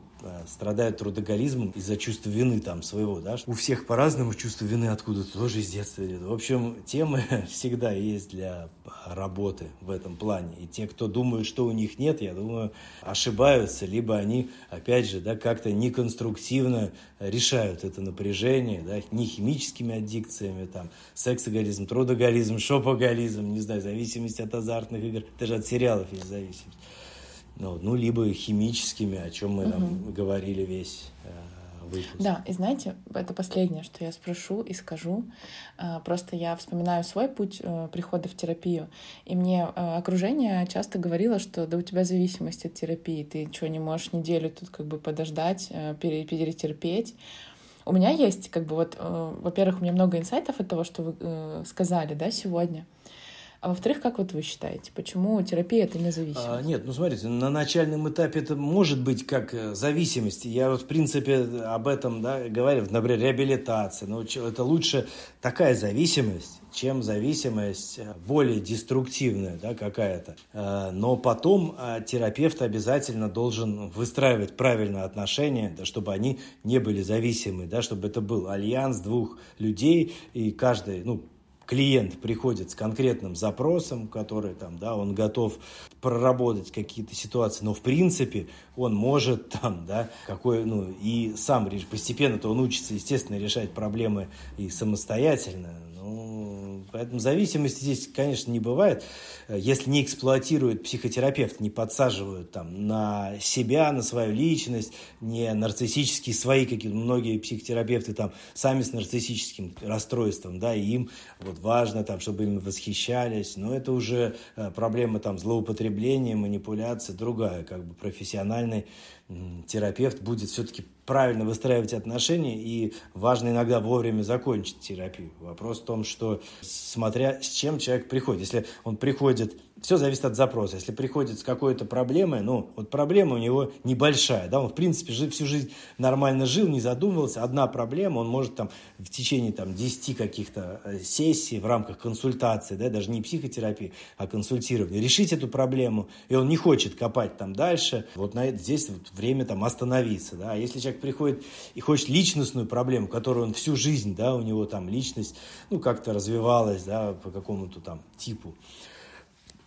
страдают трудоголизмом из-за чувства вины там своего, да. У всех по-разному чувство вины откуда-то тоже из детства идет. В общем, темы (laughs) всегда есть для работы в этом плане. И те, кто думают, что у них нет, я думаю, ошибаются, либо они, опять же, да, как-то неконструктивно решают это напряжение, да, не химическими аддикциями, там, сексоголизм, трудоголизм, шопоголизм, не знаю, зависимость от азартных игр, даже от сериалов есть зависимость ну, ну либо химическими, о чем мы угу. там говорили весь э, выпуск. Да, и знаете, это последнее, что я спрошу и скажу. Э, просто я вспоминаю свой путь э, прихода в терапию, и мне окружение часто говорило, что да у тебя зависимость от терапии, ты что, не можешь неделю тут как бы подождать, перетерпеть. У меня есть, как бы вот, во-первых, у меня много инсайтов от того, что вы сказали, да, сегодня. А во-вторых, как вот вы считаете, почему терапия это независимость? А, нет, ну смотрите, на начальном этапе это может быть как э, зависимость. Я вот в принципе об этом да, говорю, например, реабилитация. Но это лучше такая зависимость, чем зависимость э, более деструктивная да, какая-то. Э, но потом терапевт обязательно должен выстраивать правильные отношения, да, чтобы они не были зависимы, да, чтобы это был альянс двух людей, и каждый, ну, клиент приходит с конкретным запросом, который там, да, он готов проработать какие-то ситуации, но в принципе он может (laughs) там, да, какой, ну, и сам постепенно-то он учится, естественно, решать проблемы и самостоятельно, ну, поэтому зависимости здесь, конечно, не бывает, если не эксплуатируют психотерапевт, не подсаживают там на себя, на свою личность, не нарциссические свои какие-то, многие психотерапевты там сами с нарциссическим расстройством, да, и им вот важно там, чтобы им восхищались, но это уже э, проблема там злоупотребления, манипуляции, другая, как бы профессиональный терапевт будет все-таки правильно выстраивать отношения, и важно иногда вовремя закончить терапию. Вопрос в том, что смотря с чем человек приходит. Если он приходит все зависит от запроса. Если приходит с какой-то проблемой, ну, вот проблема у него небольшая, да, он, в принципе, жив, всю жизнь нормально жил, не задумывался, одна проблема, он может там в течение там 10 каких-то э, сессий в рамках консультации, да, даже не психотерапии, а консультирования, решить эту проблему, и он не хочет копать там дальше, вот на это здесь вот время там остановиться, да, а если человек приходит и хочет личностную проблему, которую он всю жизнь, да, у него там личность, ну, как-то развивалась, да, по какому-то там типу,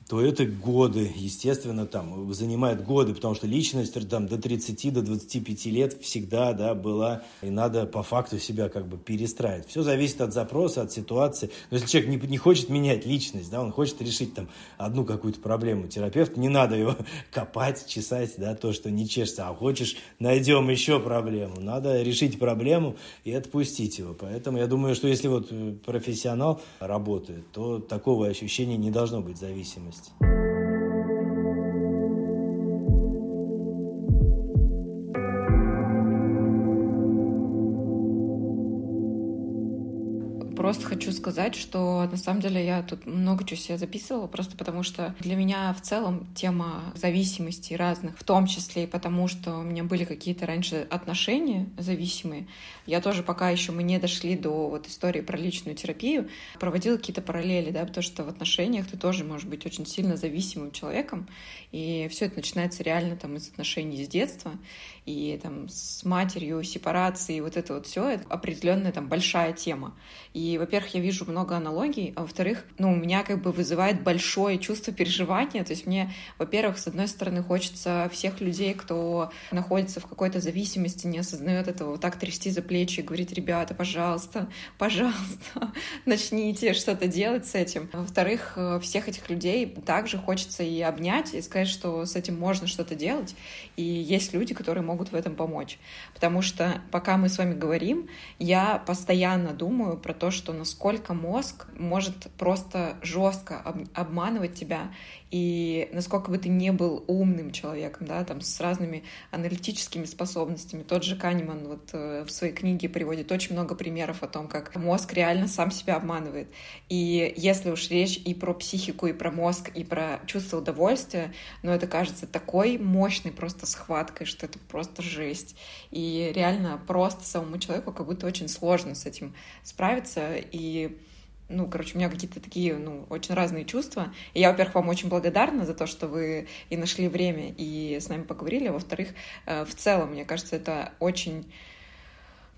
то это годы, естественно, там, занимает годы, потому что личность там, до 30, до 25 лет всегда да, была, и надо по факту себя как бы перестраивать. Все зависит от запроса, от ситуации. Но если человек не, не хочет менять личность, да, он хочет решить там одну какую-то проблему, терапевт, не надо его (laughs) копать, чесать, да, то, что не чешется, а хочешь, найдем еще проблему. Надо решить проблему и отпустить его. Поэтому я думаю, что если вот э, профессионал работает, то такого ощущения не должно быть зависимости есть. Просто хочу сказать, что на самом деле я тут много чего себе записывала, просто потому что для меня в целом тема зависимости разных, в том числе и потому, что у меня были какие-то раньше отношения зависимые. Я тоже, пока еще мы не дошли до вот истории про личную терапию, проводила какие-то параллели, да, потому что в отношениях ты тоже можешь быть очень сильно зависимым человеком, и все это начинается реально там из отношений с детства, и там с матерью, сепарации, вот это вот все, это определенная там большая тема. И, во-первых, я вижу много аналогий, а во-вторых, ну, у меня как бы вызывает большое чувство переживания. То есть мне, во-первых, с одной стороны, хочется всех людей, кто находится в какой-то зависимости, не осознает этого, вот так трясти за плечи и говорить, ребята, пожалуйста, (laughs) пожалуйста, (laughs) начните что-то делать с этим. Во-вторых, всех этих людей также хочется и обнять, и сказать, что с этим можно что-то делать. И есть люди, которые могут в этом помочь. Потому что пока мы с вами говорим, я постоянно думаю про то, что насколько мозг может просто жестко обманывать тебя, и насколько бы ты не был умным человеком, да, там с разными аналитическими способностями. Тот же Канеман вот э, в своей книге приводит очень много примеров о том, как мозг реально сам себя обманывает. И если уж речь и про психику, и про мозг, и про чувство удовольствия, но это кажется такой мощной просто схваткой, что это просто жесть. И реально просто самому человеку как будто очень сложно с этим справиться, и ну, короче, у меня какие-то такие, ну, очень разные чувства. И я, во-первых, вам очень благодарна за то, что вы и нашли время, и с нами поговорили. Во-вторых, э, в целом, мне кажется, это очень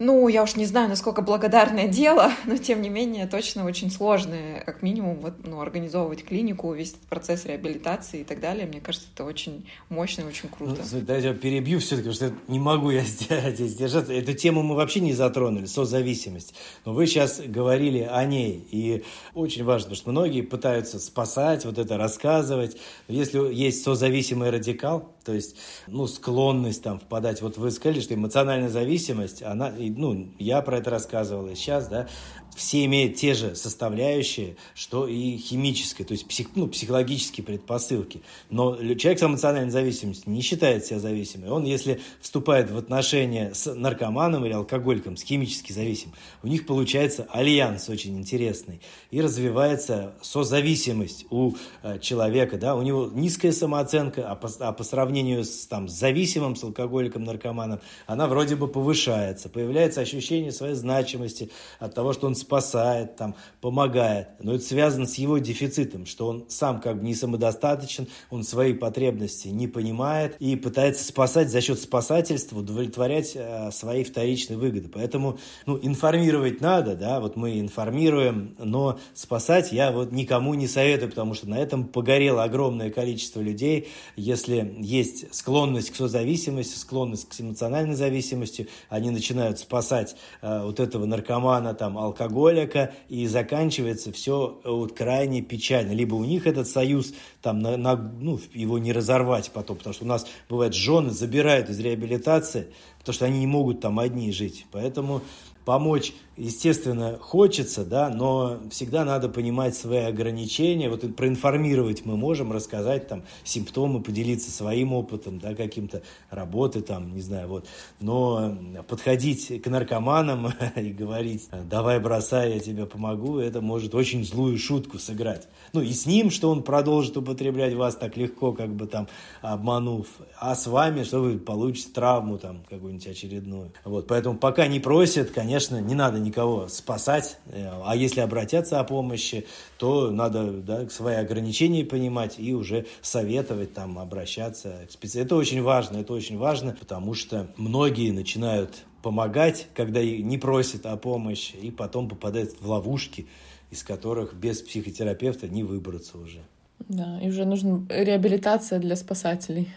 ну, я уж не знаю, насколько благодарное дело, (laughs) но тем не менее точно очень сложное, как минимум, вот, ну, организовывать клинику, весь этот процесс реабилитации и так далее. Мне кажется, это очень мощно и очень круто. Ну, да, я перебью все-таки, потому что не могу я (laughs) здесь держаться. Эту тему мы вообще не затронули, созависимость. Но вы сейчас говорили о ней, и очень важно, что многие пытаются спасать, вот это рассказывать. Если есть созависимый радикал, то есть, ну, склонность там впадать, вот вы сказали, что эмоциональная зависимость, она ну, я про это рассказывал и сейчас, да, все имеют те же составляющие, что и химические, то есть псих, ну, психологические предпосылки. Но человек с эмоциональной зависимостью не считает себя зависимым. Он, если вступает в отношения с наркоманом или алкоголиком, с химически зависимым, у них получается альянс очень интересный. И развивается созависимость у э, человека. Да? У него низкая самооценка, а по, а по сравнению с, там, с зависимым, с алкоголиком, наркоманом, она вроде бы повышается. Появляется ощущение своей значимости от того, что он спасает, там, помогает. Но это связано с его дефицитом, что он сам как бы не самодостаточен, он свои потребности не понимает и пытается спасать за счет спасательства, удовлетворять э, свои вторичные выгоды. Поэтому ну, информировать надо, да, вот мы информируем, но спасать я вот никому не советую, потому что на этом погорело огромное количество людей. Если есть склонность к созависимости, склонность к эмоциональной зависимости, они начинают спасать э, вот этого наркомана, там, алкоголя, алкоголика, и заканчивается все э, вот крайне печально. Либо у них этот союз, там, на, на, ну, его не разорвать потом, потому что у нас бывает жены забирают из реабилитации, потому что они не могут там одни жить. Поэтому помочь, естественно, хочется, да, но всегда надо понимать свои ограничения. Вот проинформировать мы можем, рассказать там симптомы, поделиться своим опытом, да, каким-то работы там, не знаю, вот. Но подходить к наркоманам (laughs) и говорить, давай бросай, я тебе помогу, это может очень злую шутку сыграть. Ну и с ним, что он продолжит употреблять вас так легко, как бы там обманув, а с вами, что вы получите травму там какую-нибудь очередную. Вот, поэтому пока не просят, конечно, не надо никого спасать, э, а если обратятся о помощи, то надо да, свои ограничения понимать и уже советовать, там, обращаться к специалисту. Это очень важно, это очень важно, потому что многие начинают помогать, когда не просят о помощи, и потом попадают в ловушки, из которых без психотерапевта не выбраться уже. Да, и уже нужна реабилитация для спасателей.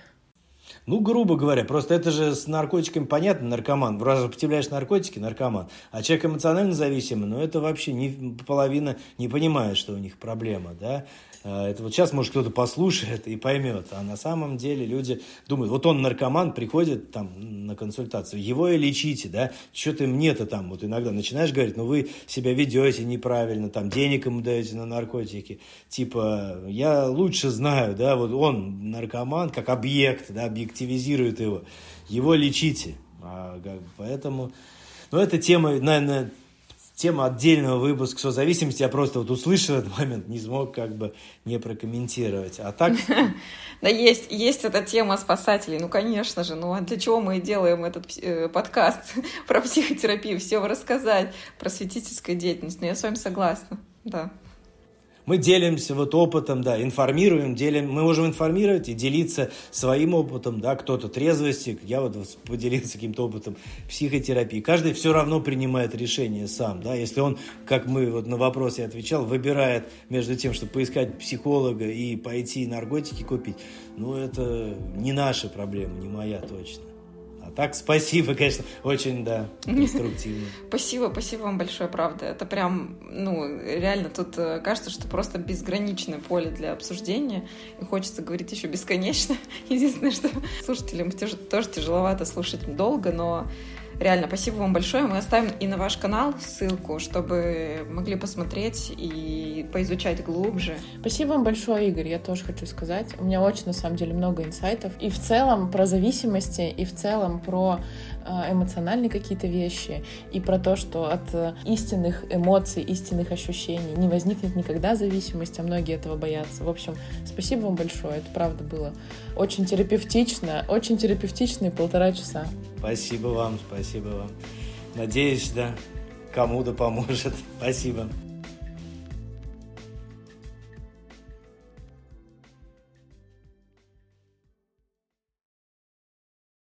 Ну, грубо говоря, просто это же с наркотиками понятно, наркоман. Раз употребляешь наркотики, наркоман. А человек эмоционально зависимый, ну, это вообще не, половина не понимает, что у них проблема, да. А, это вот сейчас, может, кто-то послушает и поймет. А на самом деле люди думают, вот он наркоман, приходит там на консультацию, его и лечите, да, что-то мне-то там, вот иногда начинаешь говорить, ну вы себя ведете неправильно, там денег ему даете на наркотики, типа, я лучше знаю, да, вот он наркоман, как объект, да, объективизирует его, его лечите. А, поэтому, ну, эта тема, наверное, тема отдельного выпуска созависимости. Я просто вот услышал этот момент, не смог как бы не прокомментировать. А так... (laughs) Да есть, есть эта тема спасателей, ну, конечно же. Ну, а для чего мы делаем этот э, подкаст (laughs) про психотерапию? Все рассказать, просветительская деятельность. Но ну, я с вами согласна, да мы делимся вот опытом, да, информируем, делим, мы можем информировать и делиться своим опытом, да, кто-то трезвости, я вот поделился каким-то опытом психотерапии. Каждый все равно принимает решение сам, да, если он, как мы вот на вопрос я отвечал, выбирает между тем, чтобы поискать психолога и пойти наркотики купить, ну, это не наша проблема, не моя точно так, спасибо, конечно, очень, да, конструктивно. (laughs) Спасибо, спасибо вам большое, правда. Это прям, ну, реально тут э, кажется, что просто безграничное поле для обсуждения. И хочется говорить еще бесконечно. (laughs) Единственное, что слушателям тоже тяжеловато слушать долго, но Реально, спасибо вам большое. Мы оставим и на ваш канал ссылку, чтобы могли посмотреть и поизучать глубже. Спасибо вам большое, Игорь, я тоже хочу сказать. У меня очень, на самом деле, много инсайтов. И в целом про зависимости, и в целом про эмоциональные какие-то вещи, и про то, что от э, истинных эмоций, истинных ощущений не возникнет никогда зависимость, а многие этого боятся. В общем, спасибо вам большое, это правда было очень терапевтично, очень терапевтичные полтора часа. Спасибо вам, спасибо вам. Надеюсь, да, кому-то поможет. (laughs) Спасибо.